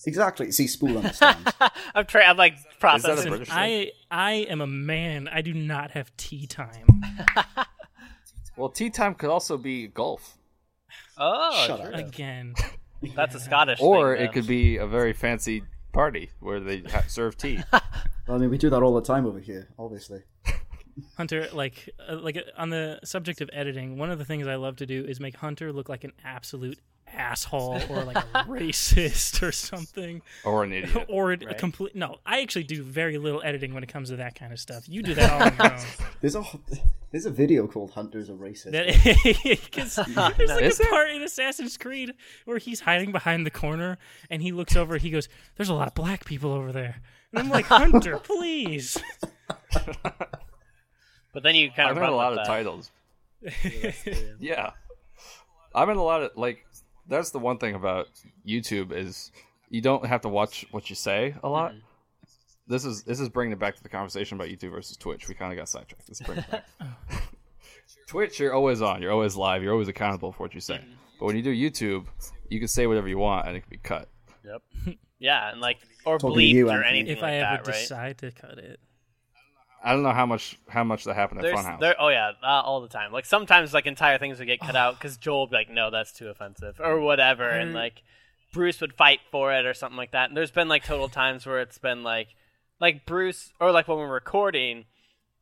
Exactly. See, Spoole [LAUGHS] understands. I'm trying. I'm like Is that a processing. British thing? I I am a man. I do not have tea time. Well, tea time could also be golf, Oh, Shut up. Again, that's a Scottish. or thing, it though. could be a very fancy party where they ha- serve tea. [LAUGHS] I mean, we do that all the time over here, obviously. [LAUGHS] Hunter, like uh, like uh, on the subject of editing, one of the things I love to do is make Hunter look like an absolute asshole or like a [LAUGHS] racist or something, or an idiot. [LAUGHS] or a Right. complete. No, I actually do very little editing when it comes to that kind of stuff. You do that all on your own. [LAUGHS] There's a there's a video called "Hunter's a Racist." That there's like Is a there? part in Assassin's Creed where he's hiding behind the corner and he looks over. He goes, "There's a lot of black people over there," and I'm like, "Hunter, please." But then you kind of I'm of in a lot of that. titles. Yeah, I'm in a lot of like. That's the one thing about YouTube is you don't have to watch what you say a lot. Mm-hmm. This is this is bringing it back to the conversation about YouTube versus Twitch. We kind of got sidetracked. Let's bring it back. [LAUGHS] Oh. Twitch, you're always on. You're always live. You're always accountable for what you say. Mm-hmm. But when you do YouTube, you can say whatever you want and it can be cut. Yep. [LAUGHS] Yeah, and like or Talking to bleep you, or Anthony. anything if like I ever that, right? decide to cut it, I don't know how much how much that happened at There's, Funhaus. there, oh yeah, uh, all the time. Like sometimes, like entire things would get cut out [SIGHS] because Joel would be like, "No, that's too offensive" or whatever, and Mm. like Bruce would fight for it or something like that. And there's been like total times where it's been like, like Bruce or like when we're recording,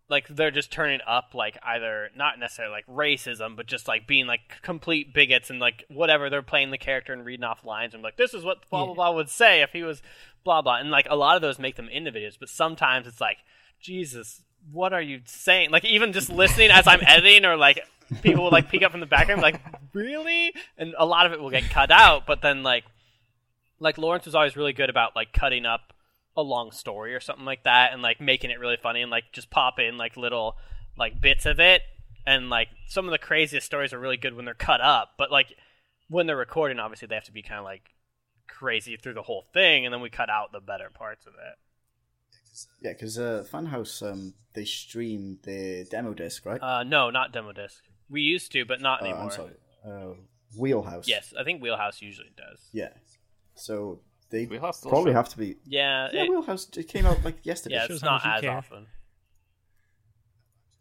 like they're just turning up like either not necessarily like racism, but just like being like complete bigots and like whatever they're playing the character and reading off lines and like this is what blah blah Yeah. blah would say if he was blah blah and like a lot of those make them into videos, but sometimes it's like Jesus, what are you saying? Like even just listening as I'm editing or like people will like peek up from the background like really? And a lot of it will get cut out but then like like lawrence was always really good about like cutting up a long story or something like that and like making it really funny and like just pop in like little like bits of it. And like some of the craziest stories are really good when they're cut up but like when they're recording obviously they have to be kind of like crazy through the whole thing and then we cut out the better parts of it Yeah, because uh, Funhaus um, they stream their demo disc, right? uh no not demo disc we used to but not Uh, anymore I'm sorry, uh, Wheelhaus. yes i think wheelhaus usually does Yeah. So they Wheelhaus still probably show? have to be. yeah, Yeah, it- Wheelhaus it came out like [LAUGHS] yesterday. yeah shows it's how not much you as care. often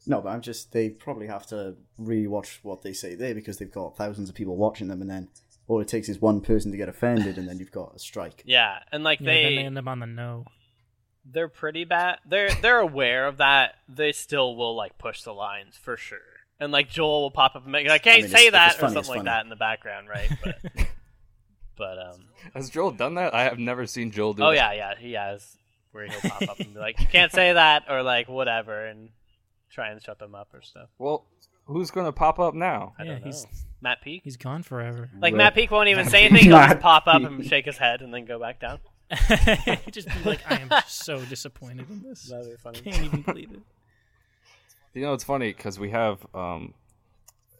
No, but I'm just they probably have to rewatch what they say there because they've got thousands of people watching them, and then all it takes is one person to get offended, and then you've got a strike. Yeah, and like Yeah, they then they end up on the no. They're pretty bad. They're they're aware of that. They still will like push the lines for sure. And like Joel will pop up and make like, "Can't mean, say if it's that" or funny, something like funny. that in the background, right? But [LAUGHS] but um, Has Joel done that? I have never seen Joel do oh that. yeah, yeah, he has where he'll pop up and be like, "You can't say that" or like whatever, and try and shut them up or stuff. Well, who's gonna pop up now? I Yeah, don't know. he's- Matt Peake. He's gone forever. Like Right. Matt Peake won't even say anything. He'll [LAUGHS] just pop up and shake his head and then go back down. He'd [LAUGHS] just be like, I am [LAUGHS] so disappointed in this. That'd be funny. Can't even believe it. [LAUGHS] You know, it's funny because we have um,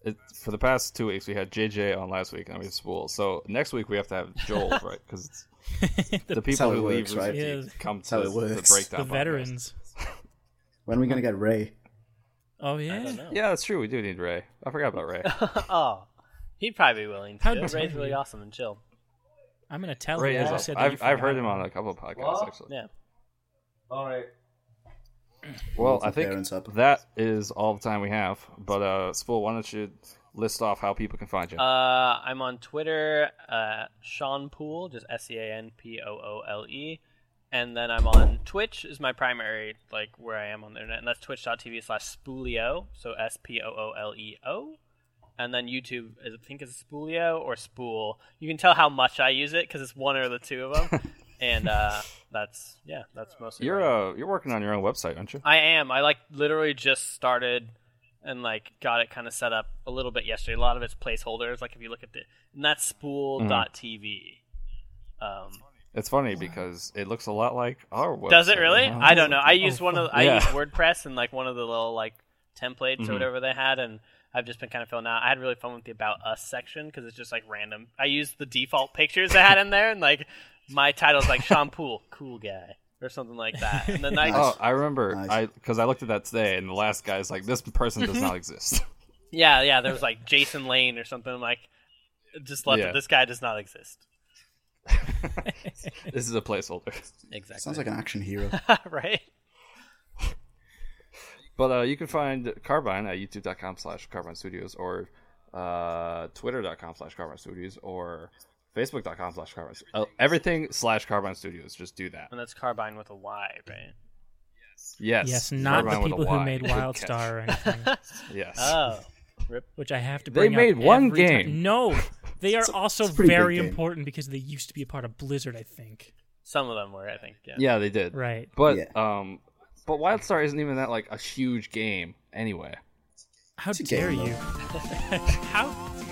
it, for the past two weeks we had JJ on last week and we have Spoole. So next week we have to have Joel, right? Because the the, people who leave works, right? Rooster Yeah. Come That's how to it works. the breakdown. the veterans. When are we gonna get Ray? Oh I yeah. don't know. Yeah, that's true. We do need Ray. I forgot about Ray. oh, he'd probably be willing to. How do it. Ray's really awesome and chill. I'm gonna tell Ray him. is. i said i've I've heard him on a couple of podcasts actually. Yeah. All right. Well, I think that is all the time we have. But uh, Spoole, why don't you list off how people can find you? Uh, I'm on Twitter, uh, Sean Poole, just S E A N P O O L E, and then I'm on Twitch is my primary like where I am on the internet, and that's twitch.tv slash Spooleo, so S P O O L E O, and then YouTube is I think is Spooleo or Spoole. You can tell how much I use it because it's one or the two of them, [LAUGHS] and uh, that's yeah, that's mostly. you're I- uh you're working on your own website, aren't you? I am. I like literally just started and like got it kind of set up a little bit yesterday. A lot of it's placeholders. Like if you look at the and that's spool.tv. Um, It's funny because it looks a lot like our website. does it really? I don't know. I used [LAUGHS] one of the, I Yeah. used WordPress and like one of the little like templates Mhm. or whatever they had, and I've just been kind of filling out. I had really fun with the about us section because it's just like random. I used the default pictures I had in there, and like my title's like Sean Poole, cool guy, or something like that. And then I Oh, I remember. Nice. I because I looked at that today, and the last guy's like, "This person does not mm-hmm. exist." [LAUGHS] Yeah, yeah. There was like Jason Lane or something. I'm like, just left Yeah. it. This guy does not exist. [LAUGHS] this is a placeholder. Exactly. Sounds like an action hero. [LAUGHS] right. But uh, you can find Carbine at youtube.com slash Carbine Studios or uh, twitter.com slash Carbine Studios or facebook.com slash Carbine uh, Everything slash Carbine Studios. Just do that. And that's Carbine with a Y, right? Yes. Yes, not the Carbine with a people who made [LAUGHS] WildStar catch. or anything. [LAUGHS] Yes. Oh, rip. which I have to bring They made up one game. Time. No, they are a- also it's a pretty big very important because they used to be a part of Blizzard. I think. Some of them were, I think. Yeah. yeah, they did. Right. But Yeah. um, but WildStar isn't even that like a huge game anyway. How It's a dare game, you? How [LAUGHS] [LAUGHS] [LAUGHS]